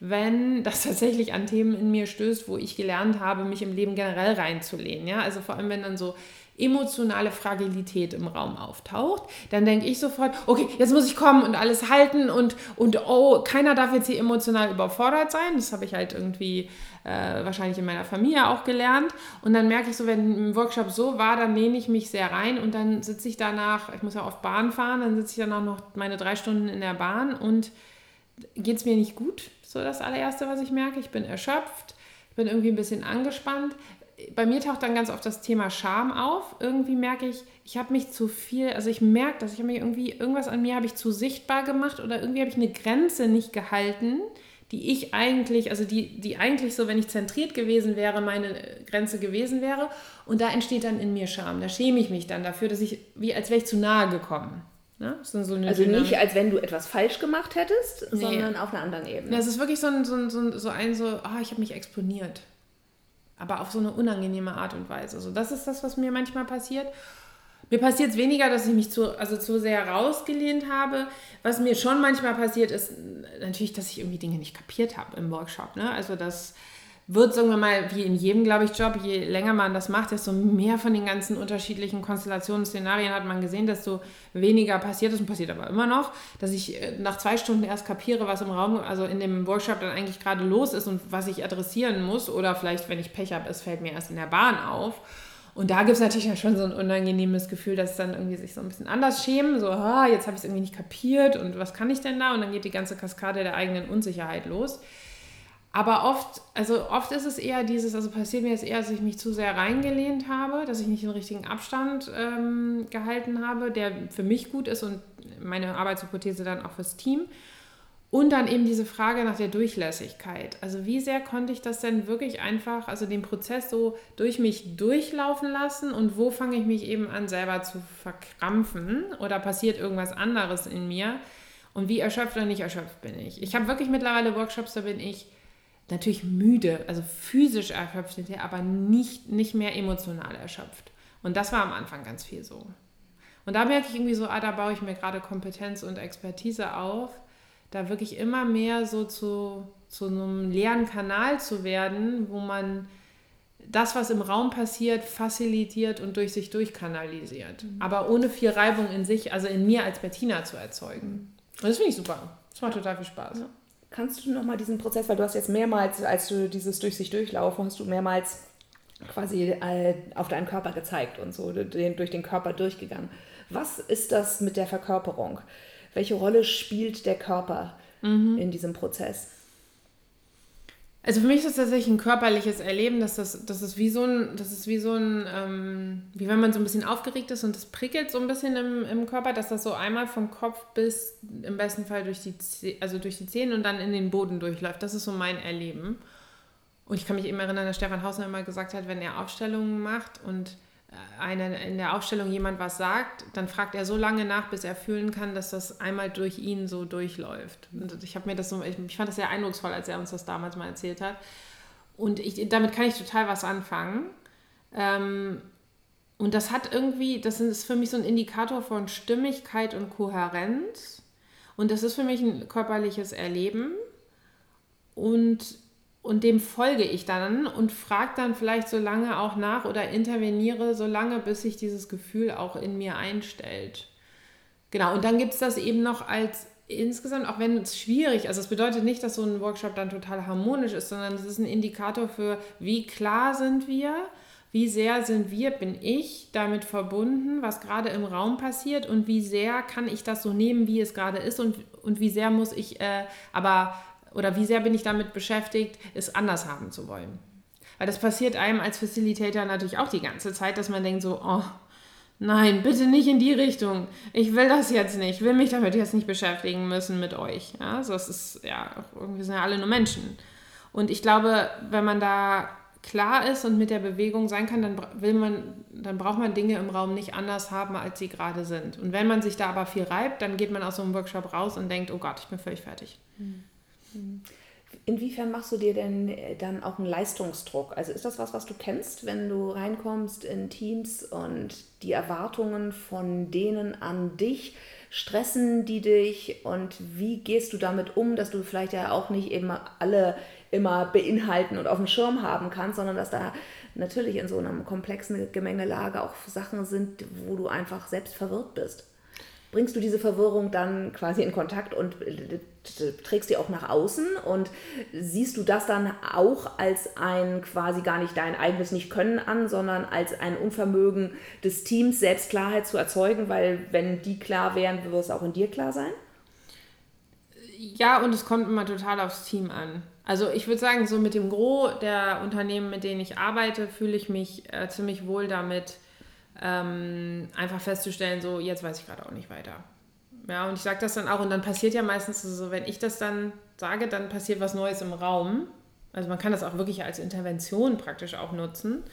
wenn das tatsächlich an Themen in mir stößt, wo ich gelernt habe, mich im Leben generell reinzulehnen. Ja? Also vor allem, wenn dann so emotionale Fragilität im Raum auftaucht, dann denke ich sofort, okay, jetzt muss ich kommen und alles halten und, und oh, keiner darf jetzt hier emotional überfordert sein. Das habe ich halt irgendwie äh, wahrscheinlich in meiner Familie auch gelernt. Und dann merke ich so, wenn ein Workshop so war, dann lehne ich mich sehr rein und dann sitze ich danach, ich muss ja oft Bahn fahren, dann sitze ich danach noch meine drei Stunden in der Bahn und geht es mir nicht gut. So das allererste, was ich merke. Ich bin erschöpft, bin irgendwie ein bisschen angespannt bei mir taucht dann ganz oft das Thema Scham auf. Irgendwie merke ich, ich habe mich zu viel, also ich merke, dass ich habe mich irgendwie, irgendwas an mir habe ich zu sichtbar gemacht oder irgendwie habe ich eine Grenze nicht gehalten, die ich eigentlich, also die, die eigentlich so, wenn ich zentriert gewesen wäre, meine Grenze gewesen wäre. Und da entsteht dann in mir Scham. Da schäme ich mich dann dafür, dass ich, wie als wäre ich zu nahe gekommen. Ne? So also nicht, als wenn du etwas falsch gemacht hättest, nee. sondern auf einer anderen Ebene. Ja, es ist wirklich so ein, so ein, so ein, so ein so, oh, ich habe mich exponiert aber auf so eine unangenehme Art und Weise. Also das ist das, was mir manchmal passiert. Mir passiert es weniger, dass ich mich zu, also zu sehr rausgelehnt habe. Was mir schon manchmal passiert, ist natürlich, dass ich irgendwie Dinge nicht kapiert habe im Workshop. Ne? Also das wird sagen wir mal, wie in jedem, glaube ich, Job, je länger man das macht, desto mehr von den ganzen unterschiedlichen Konstellationen, Szenarien hat man gesehen, desto weniger passiert ist und passiert aber immer noch, dass ich äh, nach zwei Stunden erst kapiere, was im Raum, also in dem Workshop dann eigentlich gerade los ist und was ich adressieren muss oder vielleicht, wenn ich Pech habe, es fällt mir erst in der Bahn auf. Und da gibt es natürlich schon so ein unangenehmes Gefühl, dass dann irgendwie sich so ein bisschen anders schämen, so, ah, jetzt habe ich es irgendwie nicht kapiert und was kann ich denn da? Und dann geht die ganze Kaskade der eigenen Unsicherheit los. Aber oft, also oft ist es eher dieses, also passiert mir jetzt eher, dass ich mich zu sehr reingelehnt habe, dass ich nicht den richtigen Abstand ähm, gehalten habe, der für mich gut ist und meine Arbeitshypothese dann auch fürs Team. Und dann eben diese Frage nach der Durchlässigkeit. Also wie sehr konnte ich das denn wirklich einfach, also den Prozess so durch mich durchlaufen lassen und wo fange ich mich eben an selber zu verkrampfen oder passiert irgendwas anderes in mir und wie erschöpft oder nicht erschöpft bin ich. Ich habe wirklich mittlerweile Workshops, da bin ich natürlich müde, also physisch erschöpft hinterher, aber nicht, nicht mehr emotional erschöpft. Und das war am Anfang ganz viel so. Und da merke ich irgendwie so, ah, da baue ich mir gerade Kompetenz und Expertise auf, da wirklich immer mehr so zu, zu einem leeren Kanal zu werden, wo man das, was im Raum passiert, facilitiert und durch sich durchkanalisiert. Mhm. Aber ohne viel Reibung in sich, also in mir als Bettina zu erzeugen. Und das finde ich super. Das macht total viel Spaß. Ja. Kannst du nochmal diesen Prozess, weil du hast jetzt mehrmals, als du dieses durch sich durchlaufen, hast du mehrmals quasi äh, auf deinen Körper gezeigt und so, den, durch den Körper durchgegangen. Was ist das mit der Verkörperung? Welche Rolle spielt der Körper mhm. in diesem Prozess? Also für mich ist das tatsächlich ein körperliches Erleben, dass das, das ist wie so ein, das ist wie so ein, ähm, wie wenn man so ein bisschen aufgeregt ist und das prickelt so ein bisschen im, im Körper, dass das so einmal vom Kopf bis im besten Fall durch die, also durch die Zähne und dann in den Boden durchläuft. Das ist so mein Erleben. Und ich kann mich eben erinnern, dass Stefan Hausner immer gesagt hat, wenn er Aufstellungen macht und eine, in der Aufstellung jemand was sagt, dann fragt er so lange nach, bis er fühlen kann, dass das einmal durch ihn so durchläuft. Und ich habe mir das so, ich, ich, fand das sehr eindrucksvoll, als er uns das damals mal erzählt hat. Und ich, damit kann ich total was anfangen. Ähm, und das hat irgendwie, das ist für mich so ein Indikator von Stimmigkeit und Kohärenz. Und das ist für mich ein körperliches Erleben. Und und dem folge ich dann und frage dann vielleicht so lange auch nach oder interveniere so lange, bis sich dieses Gefühl auch in mir einstellt. Genau, und dann gibt es das eben noch als insgesamt, auch wenn es schwierig ist, also es bedeutet nicht, dass so ein Workshop dann total harmonisch ist, sondern es ist ein Indikator für, wie klar sind wir, wie sehr sind wir, bin ich damit verbunden, was gerade im Raum passiert und wie sehr kann ich das so nehmen, wie es gerade ist und, und wie sehr muss ich äh, aber oder wie sehr bin ich damit beschäftigt, es anders haben zu wollen. Weil das passiert einem als Facilitator natürlich auch die ganze Zeit, dass man denkt so, oh, nein, bitte nicht in die Richtung. Ich will das jetzt nicht, ich will mich damit jetzt nicht beschäftigen müssen mit euch. Ja, also ist, ja, irgendwie sind ja alle nur Menschen. Und ich glaube, wenn man da klar ist und mit der Bewegung sein kann, dann will man, dann braucht man Dinge im Raum nicht anders haben, als sie gerade sind. Und wenn man sich da aber viel reibt, dann geht man aus so einem Workshop raus und denkt, oh Gott, ich bin völlig fertig. Inwiefern machst du dir denn äh, dann auch einen Leistungsdruck? Also ist das was, was du kennst, wenn du reinkommst in Teams und die Erwartungen von denen an dich stressen die dich und wie gehst du damit um, dass du vielleicht ja auch nicht eben alle immer beinhalten und auf dem Schirm haben kannst, sondern dass da natürlich in so einer komplexen Gemengelage auch Sachen sind, wo du einfach selbst verwirrt bist. Bringst du diese Verwirrung dann quasi in Kontakt und äh, trägst die auch nach außen und siehst du das dann auch als ein quasi gar nicht dein eigenes Nicht-Können an, sondern als ein Unvermögen des Teams, selbst Klarheit zu erzeugen, weil wenn die klar wären, würde es auch in dir klar sein? Ja, und es kommt immer total aufs Team an. Also ich würde sagen, so mit dem Gros der Unternehmen, mit denen ich arbeite, fühle ich mich äh, ziemlich wohl damit, ähm, einfach festzustellen, so jetzt weiß ich gerade auch nicht weiter. Ja, und ich sage das dann auch und dann passiert ja meistens so, wenn ich das dann sage, dann passiert was Neues im Raum. Also man kann das auch wirklich als Intervention praktisch auch nutzen.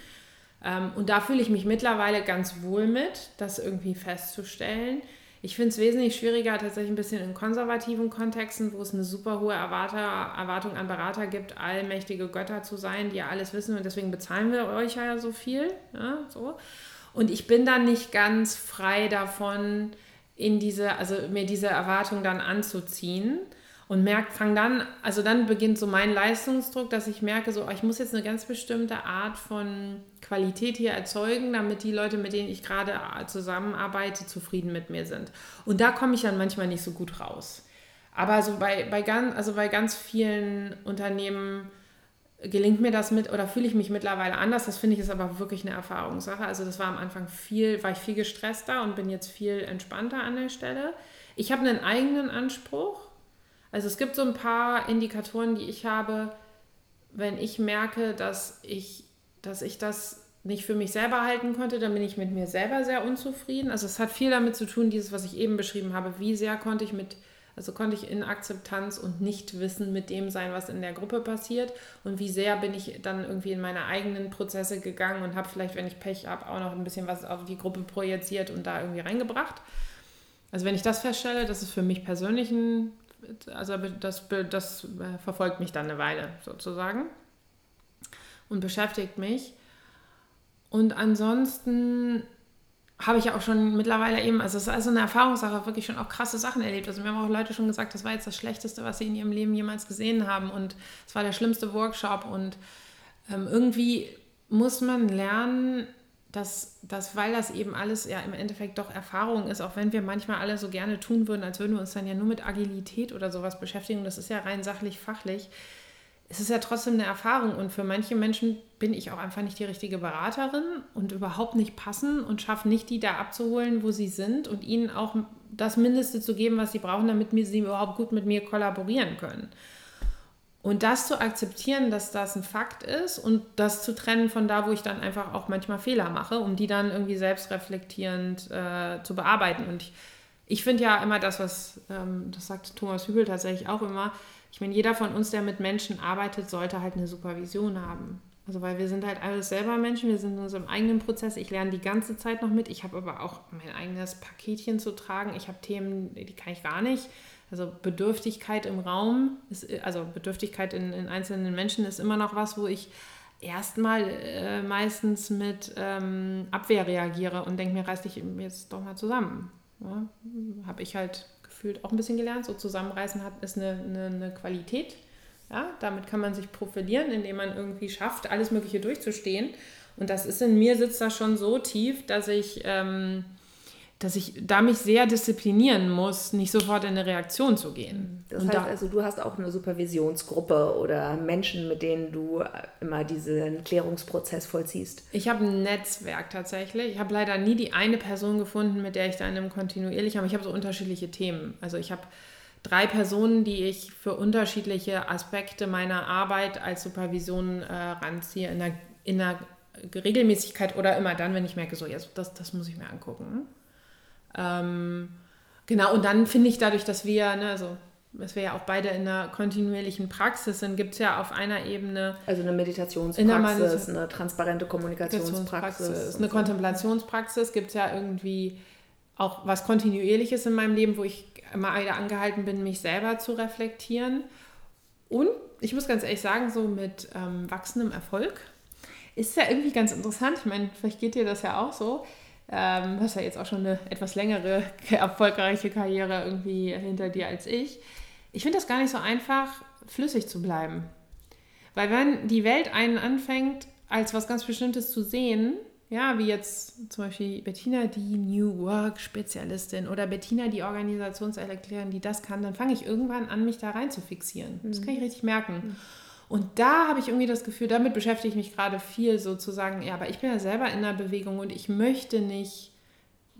Ähm, und da fühle ich mich mittlerweile ganz wohl mit, das irgendwie festzustellen. Ich finde es wesentlich schwieriger, tatsächlich ein bisschen in konservativen Kontexten, wo es eine super hohe Erwarter, Erwartung an Berater gibt, allmächtige Götter zu sein, die ja alles wissen und deswegen bezahlen wir euch ja so viel. Ja, so. Und ich bin dann nicht ganz frei davon, in diese, also mir diese Erwartung dann anzuziehen und merke, fang dann, also dann beginnt so mein Leistungsdruck, dass ich merke, so, oh, ich muss jetzt eine ganz bestimmte Art von Qualität hier erzeugen, damit die Leute, mit denen ich gerade zusammenarbeite, zufrieden mit mir sind. Und da komme ich dann manchmal nicht so gut raus. Aber so bei, bei, ganz, also bei ganz vielen Unternehmen gelingt mir das mit oder fühle ich mich mittlerweile anders. Das finde ich ist aber wirklich eine Erfahrungssache. Also das war am Anfang viel, war ich viel gestresster und bin jetzt viel entspannter an der Stelle. Ich habe einen eigenen Anspruch also es gibt so ein paar Indikatoren, die ich habe, wenn ich merke, dass ich, dass ich das nicht für mich selber halten konnte, dann bin ich mit mir selber sehr unzufrieden. Also es hat viel damit zu tun, dieses, was ich eben beschrieben habe, wie sehr konnte ich mit, also konnte ich in Akzeptanz und Nichtwissen mit dem sein, was in der Gruppe passiert und wie sehr bin ich dann irgendwie in meine eigenen Prozesse gegangen und habe vielleicht, wenn ich Pech habe, auch noch ein bisschen was auf die Gruppe projiziert und da irgendwie reingebracht. Also wenn ich das feststelle, das ist für mich persönlich ein also das, das äh, verfolgt mich dann eine Weile sozusagen und beschäftigt mich. Und ansonsten habe ich ja auch schon mittlerweile eben, also es ist also eine Erfahrungssache, wirklich schon auch krasse Sachen erlebt. Also mir haben auch Leute schon gesagt, das war jetzt das Schlechteste, was sie in ihrem Leben jemals gesehen haben und es war der schlimmste Workshop und ähm, irgendwie muss man lernen, dass, dass, weil das eben alles ja im Endeffekt doch Erfahrung ist, auch wenn wir manchmal alle so gerne tun würden, als würden wir uns dann ja nur mit Agilität oder sowas beschäftigen, das ist ja rein sachlich, fachlich, es ist ja trotzdem eine Erfahrung und für manche Menschen bin ich auch einfach nicht die richtige Beraterin und überhaupt nicht passen und schaffe nicht, die da abzuholen, wo sie sind und ihnen auch das Mindeste zu geben, was sie brauchen, damit sie überhaupt gut mit mir kollaborieren können. Und das zu akzeptieren, dass das ein Fakt ist und das zu trennen von da, wo ich dann einfach auch manchmal Fehler mache, um die dann irgendwie selbstreflektierend äh, zu bearbeiten. Und ich, ich finde ja immer das, was, ähm, das sagt Thomas Hübel tatsächlich auch immer, ich meine, jeder von uns, der mit Menschen arbeitet, sollte halt eine Supervision haben. Also weil wir sind halt alles selber Menschen, wir sind in unserem eigenen Prozess. Ich lerne die ganze Zeit noch mit. Ich habe aber auch mein eigenes Paketchen zu tragen. Ich habe Themen, die kann ich gar nicht. Also Bedürftigkeit im Raum, ist, also Bedürftigkeit in, in einzelnen Menschen ist immer noch was, wo ich erstmal äh, meistens mit ähm, Abwehr reagiere und denke mir, reiß dich jetzt doch mal zusammen. Ja, Habe ich halt gefühlt auch ein bisschen gelernt. So zusammenreißen hat, ist eine, eine, eine Qualität. Ja, damit kann man sich profilieren, indem man irgendwie schafft, alles Mögliche durchzustehen. Und das ist in mir, sitzt da schon so tief, dass ich ähm, dass ich da mich sehr disziplinieren muss, nicht sofort in eine Reaktion zu gehen. Das und heißt da, also, du hast auch eine Supervisionsgruppe oder Menschen, mit denen du immer diesen Klärungsprozess vollziehst. Ich habe ein Netzwerk tatsächlich. Ich habe leider nie die eine Person gefunden, mit der ich da in einem kontinuierlich habe. Ich habe so unterschiedliche Themen. Also ich habe drei Personen, die ich für unterschiedliche Aspekte meiner Arbeit als Supervision äh, ranziehe, in einer, in einer Regelmäßigkeit oder immer dann, wenn ich merke, so, jetzt, das, das muss ich mir angucken. Ähm, genau, und dann finde ich dadurch, dass wir, ne, also dass wir ja auch beide in einer kontinuierlichen Praxis sind, gibt es ja auf einer Ebene. Also eine Meditationspraxis, eine transparente Kommunikationspraxis. Eine Kontemplationspraxis gibt es ja irgendwie auch was Kontinuierliches in meinem Leben, wo ich immer wieder angehalten bin, mich selber zu reflektieren. Und ich muss ganz ehrlich sagen, so mit ähm, wachsendem Erfolg ist ja irgendwie ganz interessant. Ich meine, vielleicht geht dir das ja auch so. Ähm, hast ja jetzt auch schon eine etwas längere, erfolgreiche Karriere irgendwie hinter dir als ich. Ich finde das gar nicht so einfach, flüssig zu bleiben. Weil wenn die Welt einen anfängt, als was ganz Bestimmtes zu sehen, ja, wie jetzt zum Beispiel Bettina, die New Work-Spezialistin oder Bettina, die Organisationserklärerin, die das kann, dann fange ich irgendwann an, mich da rein zu fixieren. Das kann ich richtig merken. Mhm. Und da habe ich irgendwie das Gefühl, damit beschäftige ich mich gerade viel sozusagen, ja, aber ich bin ja selber in der Bewegung und ich möchte nicht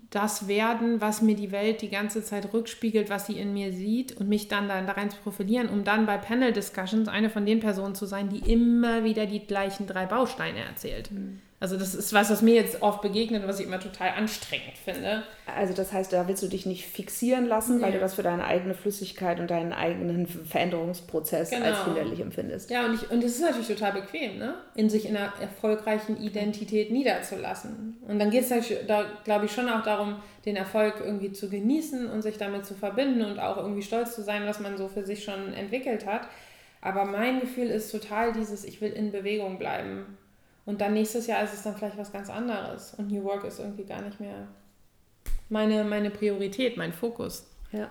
das werden, was mir die Welt die ganze Zeit rückspiegelt, was sie in mir sieht und mich dann da, rein zu profilieren, um dann bei Panel Discussions eine von den Personen zu sein, die immer wieder die gleichen drei Bausteine erzählt. Mhm. Also das ist was, was mir jetzt oft begegnet und was ich immer total anstrengend finde. Also das heißt, da willst du dich nicht fixieren lassen, ja. weil du das für deine eigene Flüssigkeit und deinen eigenen Veränderungsprozess genau. als hinderlich empfindest. Ja, und, ich, und das ist natürlich total bequem, ne? in sich in einer erfolgreichen Identität niederzulassen. Und dann geht es halt da, glaube ich, schon auch darum, den Erfolg irgendwie zu genießen und sich damit zu verbinden und auch irgendwie stolz zu sein, was man so für sich schon entwickelt hat. Aber mein Gefühl ist total dieses, ich will in Bewegung bleiben und dann nächstes Jahr ist es dann vielleicht was ganz anderes. Und New Work ist irgendwie gar nicht mehr meine, meine Priorität, mein Fokus. Ja.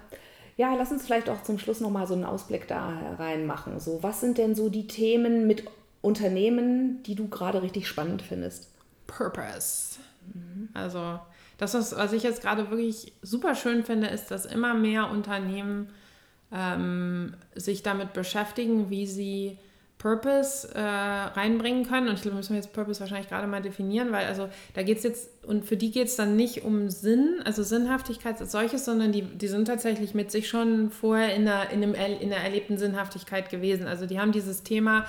Ja, lass uns vielleicht auch zum Schluss nochmal so einen Ausblick da reinmachen. So, was sind denn so die Themen mit Unternehmen, die du gerade richtig spannend findest? Purpose. Mhm. Also, das, was, was ich jetzt gerade wirklich super schön finde, ist, dass immer mehr Unternehmen ähm, sich damit beschäftigen, wie sie Purpose äh, reinbringen können. Und ich glaube, müssen wir jetzt Purpose wahrscheinlich gerade mal definieren, weil also da geht es jetzt, und für die geht es dann nicht um Sinn, also Sinnhaftigkeit als solches, sondern die, die sind tatsächlich mit sich schon vorher in der, in, einem, in der erlebten Sinnhaftigkeit gewesen. Also die haben dieses Thema,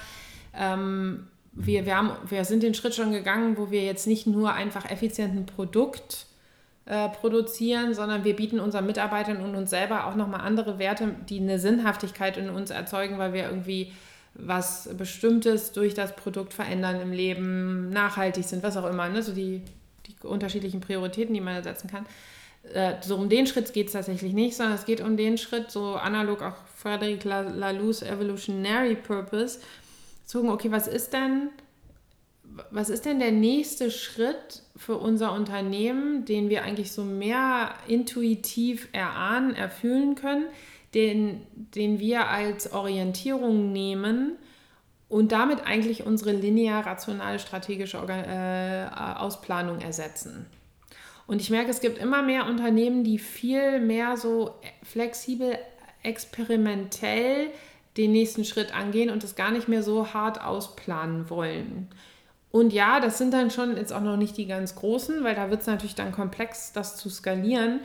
ähm, wir, wir, haben, wir sind den Schritt schon gegangen, wo wir jetzt nicht nur einfach effizient ein Produkt äh, produzieren, sondern wir bieten unseren Mitarbeitern und uns selber auch nochmal andere Werte, die eine Sinnhaftigkeit in uns erzeugen, weil wir irgendwie was Bestimmtes durch das Produkt verändern im Leben, nachhaltig sind, was auch immer, ne? so die, die unterschiedlichen Prioritäten, die man setzen kann. Äh, so um den Schritt geht es tatsächlich nicht, sondern es geht um den Schritt, so analog auch Frederic Laloux Evolutionary Purpose, zu gucken, okay, was ist denn, was ist denn der nächste Schritt für unser Unternehmen, den wir eigentlich so mehr intuitiv erahnen, erfüllen können, den, den wir als Orientierung nehmen und damit eigentlich unsere linear-rationale strategische äh, Ausplanung ersetzen. Und ich merke, es gibt immer mehr Unternehmen, die viel mehr so flexibel, experimentell den nächsten Schritt angehen und das gar nicht mehr so hart ausplanen wollen. Und ja, das sind dann schon jetzt auch noch nicht die ganz großen, weil da wird es natürlich dann komplex, das zu skalieren.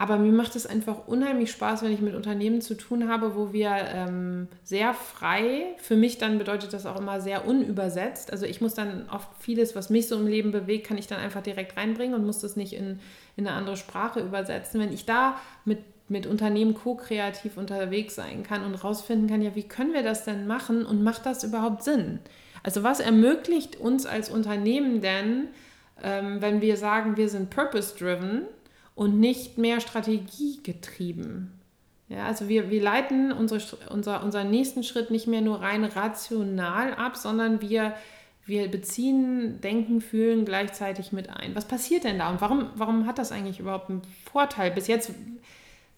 Aber mir macht es einfach unheimlich Spaß, wenn ich mit Unternehmen zu tun habe, wo wir ähm, sehr frei, für mich dann bedeutet das auch immer sehr unübersetzt. Also ich muss dann oft vieles, was mich so im Leben bewegt, kann ich dann einfach direkt reinbringen und muss das nicht in, in eine andere Sprache übersetzen. Wenn ich da mit, mit Unternehmen co-kreativ unterwegs sein kann und rausfinden kann, ja, wie können wir das denn machen und macht das überhaupt Sinn? Also was ermöglicht uns als Unternehmen denn, ähm, wenn wir sagen, wir sind purpose-driven, und nicht mehr strategiegetrieben. Ja, also wir, wir leiten unsere, unser, unseren nächsten Schritt nicht mehr nur rein rational ab, sondern wir, wir beziehen Denken, Fühlen gleichzeitig mit ein. Was passiert denn da und warum, warum hat das eigentlich überhaupt einen Vorteil? Bis jetzt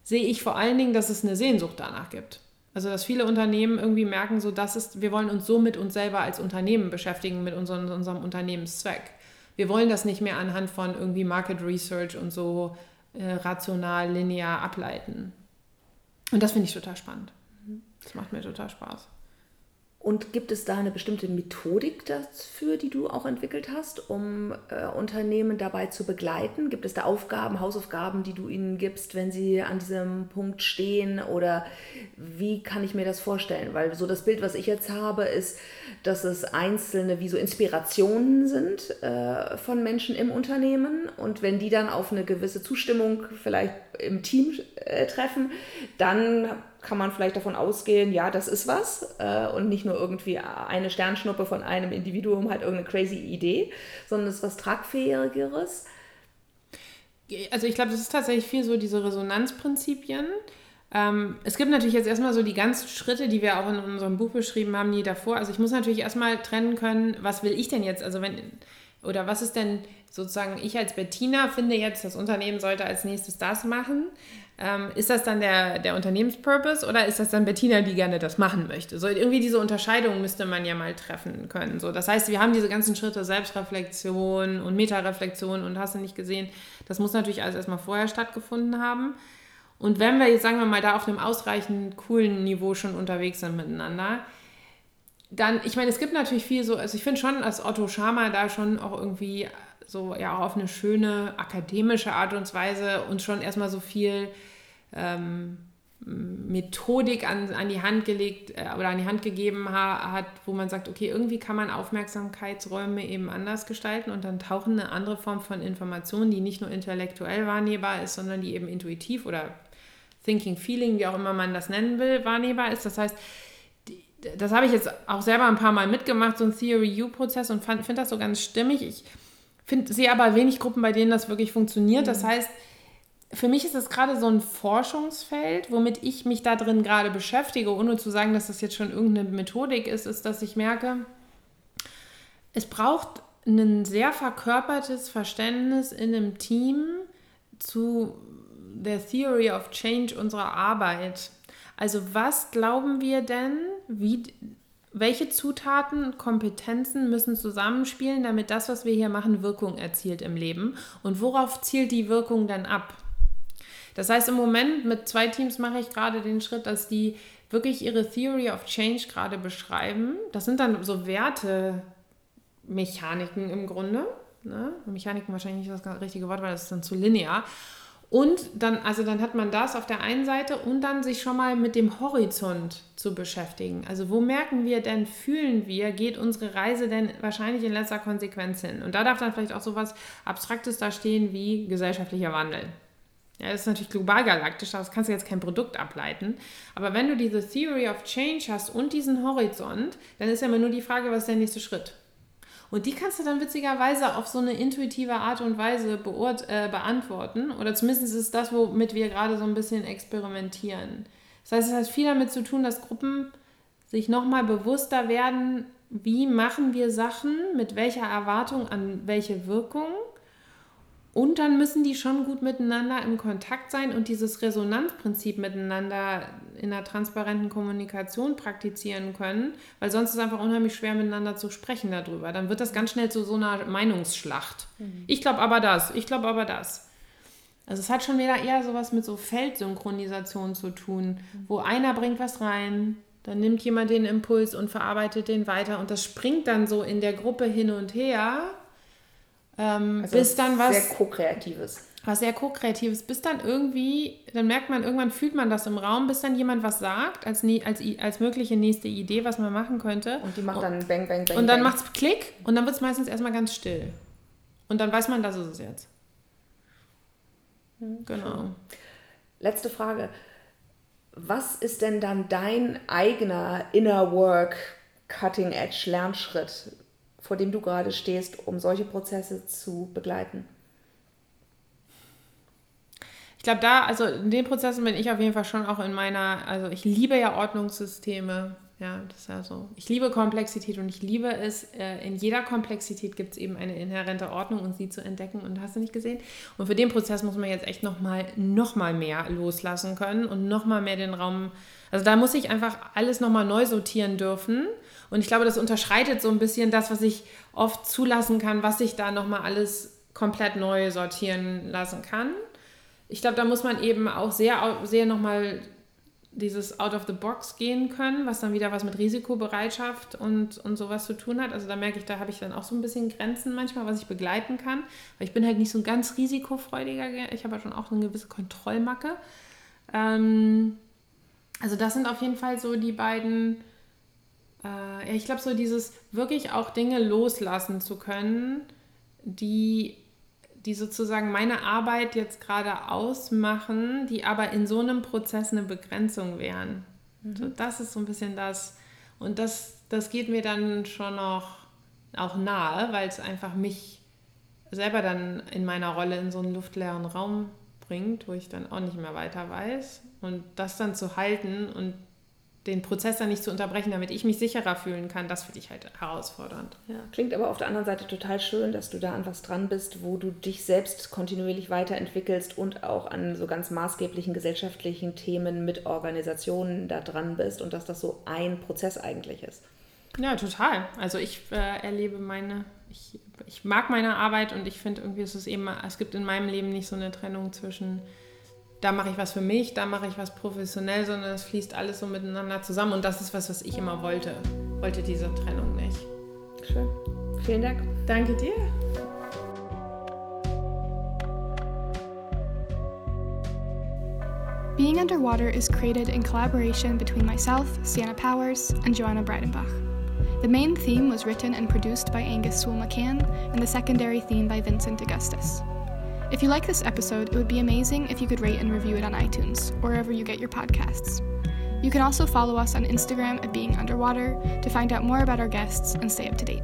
sehe ich vor allen Dingen, dass es eine Sehnsucht danach gibt. Also dass viele Unternehmen irgendwie merken, so das ist, wir wollen uns so mit uns selber als Unternehmen beschäftigen, mit unserem, unserem Unternehmenszweck. Wir wollen das nicht mehr anhand von irgendwie Market Research und so äh, rational, linear ableiten. Und das finde ich total spannend. Das macht mir total Spaß. Und gibt es da eine bestimmte Methodik dafür, die du auch entwickelt hast, um äh, Unternehmen dabei zu begleiten? Gibt es da Aufgaben, Hausaufgaben, die du ihnen gibst, wenn sie an diesem Punkt stehen? Oder wie kann ich mir das vorstellen? Weil so das Bild, was ich jetzt habe, ist, dass es einzelne wie so Inspirationen sind äh, von Menschen im Unternehmen. Und wenn die dann auf eine gewisse Zustimmung vielleicht im Team äh, treffen, dann kann man vielleicht davon ausgehen, ja, das ist was äh, und nicht nur irgendwie eine Sternschnuppe von einem Individuum hat irgendeine crazy Idee, sondern es ist was Tragfähigeres. Also ich glaube, das ist tatsächlich viel so diese Resonanzprinzipien. Ähm, es gibt natürlich jetzt erstmal so die ganzen Schritte, die wir auch in unserem Buch beschrieben haben, die davor. Also ich muss natürlich erstmal trennen können, was will ich denn jetzt? Also wenn, oder was ist denn sozusagen, ich als Bettina finde jetzt, das Unternehmen sollte als nächstes das machen. Ähm, ist das dann der, der Unternehmenspurpose oder ist das dann Bettina, die gerne das machen möchte? So irgendwie diese Unterscheidung müsste man ja mal treffen können. So, das heißt, wir haben diese ganzen Schritte Selbstreflexion und Metareflexion und hast du nicht gesehen, das muss natürlich alles erstmal vorher stattgefunden haben. Und wenn wir jetzt, sagen wir mal, da auf einem ausreichend coolen Niveau schon unterwegs sind miteinander, dann, ich meine, es gibt natürlich viel so, also ich finde schon, dass Otto Schama da schon auch irgendwie so, ja, auch auf eine schöne akademische Art und Weise uns schon erstmal so viel ähm, Methodik an, an die Hand gelegt äh, oder an die Hand gegeben ha, hat, wo man sagt, okay, irgendwie kann man Aufmerksamkeitsräume eben anders gestalten und dann tauchen eine andere Form von Information, die nicht nur intellektuell wahrnehmbar ist, sondern die eben intuitiv oder Thinking, Feeling, wie auch immer man das nennen will, wahrnehmbar ist. Das heißt, das habe ich jetzt auch selber ein paar Mal mitgemacht, so ein Theory-U-Prozess und finde das so ganz stimmig. Ich finde, sehe aber wenig Gruppen, bei denen das wirklich funktioniert. Das mhm. heißt, für mich ist das gerade so ein Forschungsfeld, womit ich mich da drin gerade beschäftige, ohne zu sagen, dass das jetzt schon irgendeine Methodik ist, ist, dass ich merke, es braucht ein sehr verkörpertes Verständnis in einem Team zu der Theory of Change unserer Arbeit. Also was glauben wir denn, wie, welche Zutaten und Kompetenzen müssen zusammenspielen, damit das, was wir hier machen, Wirkung erzielt im Leben? Und worauf zielt die Wirkung dann ab? Das heißt, im Moment mit zwei Teams mache ich gerade den Schritt, dass die wirklich ihre Theory of Change gerade beschreiben. Das sind dann so Wertemechaniken im Grunde. Ne? Mechaniken wahrscheinlich nicht das richtige Wort, weil das ist dann zu linear. Und dann, also dann hat man das auf der einen Seite und dann sich schon mal mit dem Horizont zu beschäftigen. Also wo merken wir denn, fühlen wir, geht unsere Reise denn wahrscheinlich in letzter Konsequenz hin? Und da darf dann vielleicht auch so was Abstraktes da stehen wie gesellschaftlicher Wandel. Ja, das ist natürlich global galaktisch, das kannst du jetzt kein Produkt ableiten. Aber wenn du diese Theory of Change hast und diesen Horizont, dann ist ja immer nur die Frage, was ist der nächste Schritt? Und die kannst du dann witzigerweise auf so eine intuitive Art und Weise äh, beantworten. Oder zumindest ist das, womit wir gerade so ein bisschen experimentieren. Das heißt, es hat viel damit zu tun, dass Gruppen sich nochmal bewusster werden, wie machen wir Sachen, mit welcher Erwartung an welche Wirkung und dann müssen die schon gut miteinander im Kontakt sein und dieses Resonanzprinzip miteinander in einer transparenten Kommunikation praktizieren können, weil sonst ist es einfach unheimlich schwer miteinander zu sprechen darüber. Dann wird das ganz schnell zu so einer Meinungsschlacht. Mhm. Ich glaube aber das, ich glaube aber das. Also es hat schon wieder eher sowas mit so Feldsynchronisation zu tun, mhm. wo einer bringt was rein, dann nimmt jemand den Impuls und verarbeitet den weiter und das springt dann so in der Gruppe hin und her ähm, also bis dann was. Sehr ko-kreatives. Was sehr ko-kreatives, bis dann irgendwie, dann merkt man, irgendwann fühlt man das im Raum, bis dann jemand was sagt, als, als, als mögliche nächste Idee, was man machen könnte. Und die macht dann bang, bang, bang. Und dann macht es Klick und dann wird es meistens erstmal ganz still. Und dann weiß man, das ist es jetzt. Hm, genau. Letzte Frage. Was ist denn dann dein eigener Inner Work Cutting Edge Lernschritt? Vor dem du gerade stehst, um solche Prozesse zu begleiten? Ich glaube, da, also in den Prozessen bin ich auf jeden Fall schon auch in meiner, also ich liebe ja Ordnungssysteme. Ja, das ist ja so. Ich liebe Komplexität und ich liebe es, äh, in jeder Komplexität gibt es eben eine inhärente Ordnung und sie zu entdecken und hast du nicht gesehen. Und für den Prozess muss man jetzt echt nochmal noch mal mehr loslassen können und nochmal mehr den Raum, also da muss ich einfach alles nochmal neu sortieren dürfen und ich glaube, das unterschreitet so ein bisschen das, was ich oft zulassen kann, was ich da nochmal alles komplett neu sortieren lassen kann. Ich glaube, da muss man eben auch sehr, sehr nochmal dieses Out of the Box gehen können, was dann wieder was mit Risikobereitschaft und, und sowas zu tun hat. Also da merke ich, da habe ich dann auch so ein bisschen Grenzen manchmal, was ich begleiten kann. Weil ich bin halt nicht so ein ganz risikofreudiger, ich habe ja schon auch eine gewisse Kontrollmacke. Ähm, also das sind auf jeden Fall so die beiden äh, ich glaube, so dieses wirklich auch Dinge loslassen zu können, die die sozusagen meine Arbeit jetzt gerade ausmachen, die aber in so einem Prozess eine Begrenzung wären. Mhm. So, das ist so ein bisschen das. Und das, das geht mir dann schon noch auch nahe, weil es einfach mich selber dann in meiner Rolle in so einen luftleeren Raum bringt, wo ich dann auch nicht mehr weiter weiß. Und das dann zu halten und den Prozess dann nicht zu unterbrechen, damit ich mich sicherer fühlen kann, das finde ich halt herausfordernd. Ja, klingt aber auf der anderen Seite total schön, dass du da an was dran bist, wo du dich selbst kontinuierlich weiterentwickelst und auch an so ganz maßgeblichen gesellschaftlichen Themen mit Organisationen da dran bist und dass das so ein Prozess eigentlich ist. Ja, total. Also ich äh, erlebe meine, ich, ich mag meine Arbeit und ich finde irgendwie, es ist eben, es gibt in meinem Leben nicht so eine Trennung zwischen da mache ich was für mich, da mache ich was professionell, sondern es fließt alles so miteinander zusammen. Und das ist was, was ich immer wollte. Wollte diese Trennung nicht. Schön. Vielen Dank. Danke dir. Being Underwater is created in collaboration between myself, Sienna Powers, and Joanna Breidenbach. The main theme was written and produced by Angus Sewell McCann, and the secondary theme by Vincent Augustus. If you like this episode, it would be amazing if you could rate and review it on iTunes or wherever you get your podcasts. You can also follow us on Instagram at Being Underwater to find out more about our guests and stay up to date.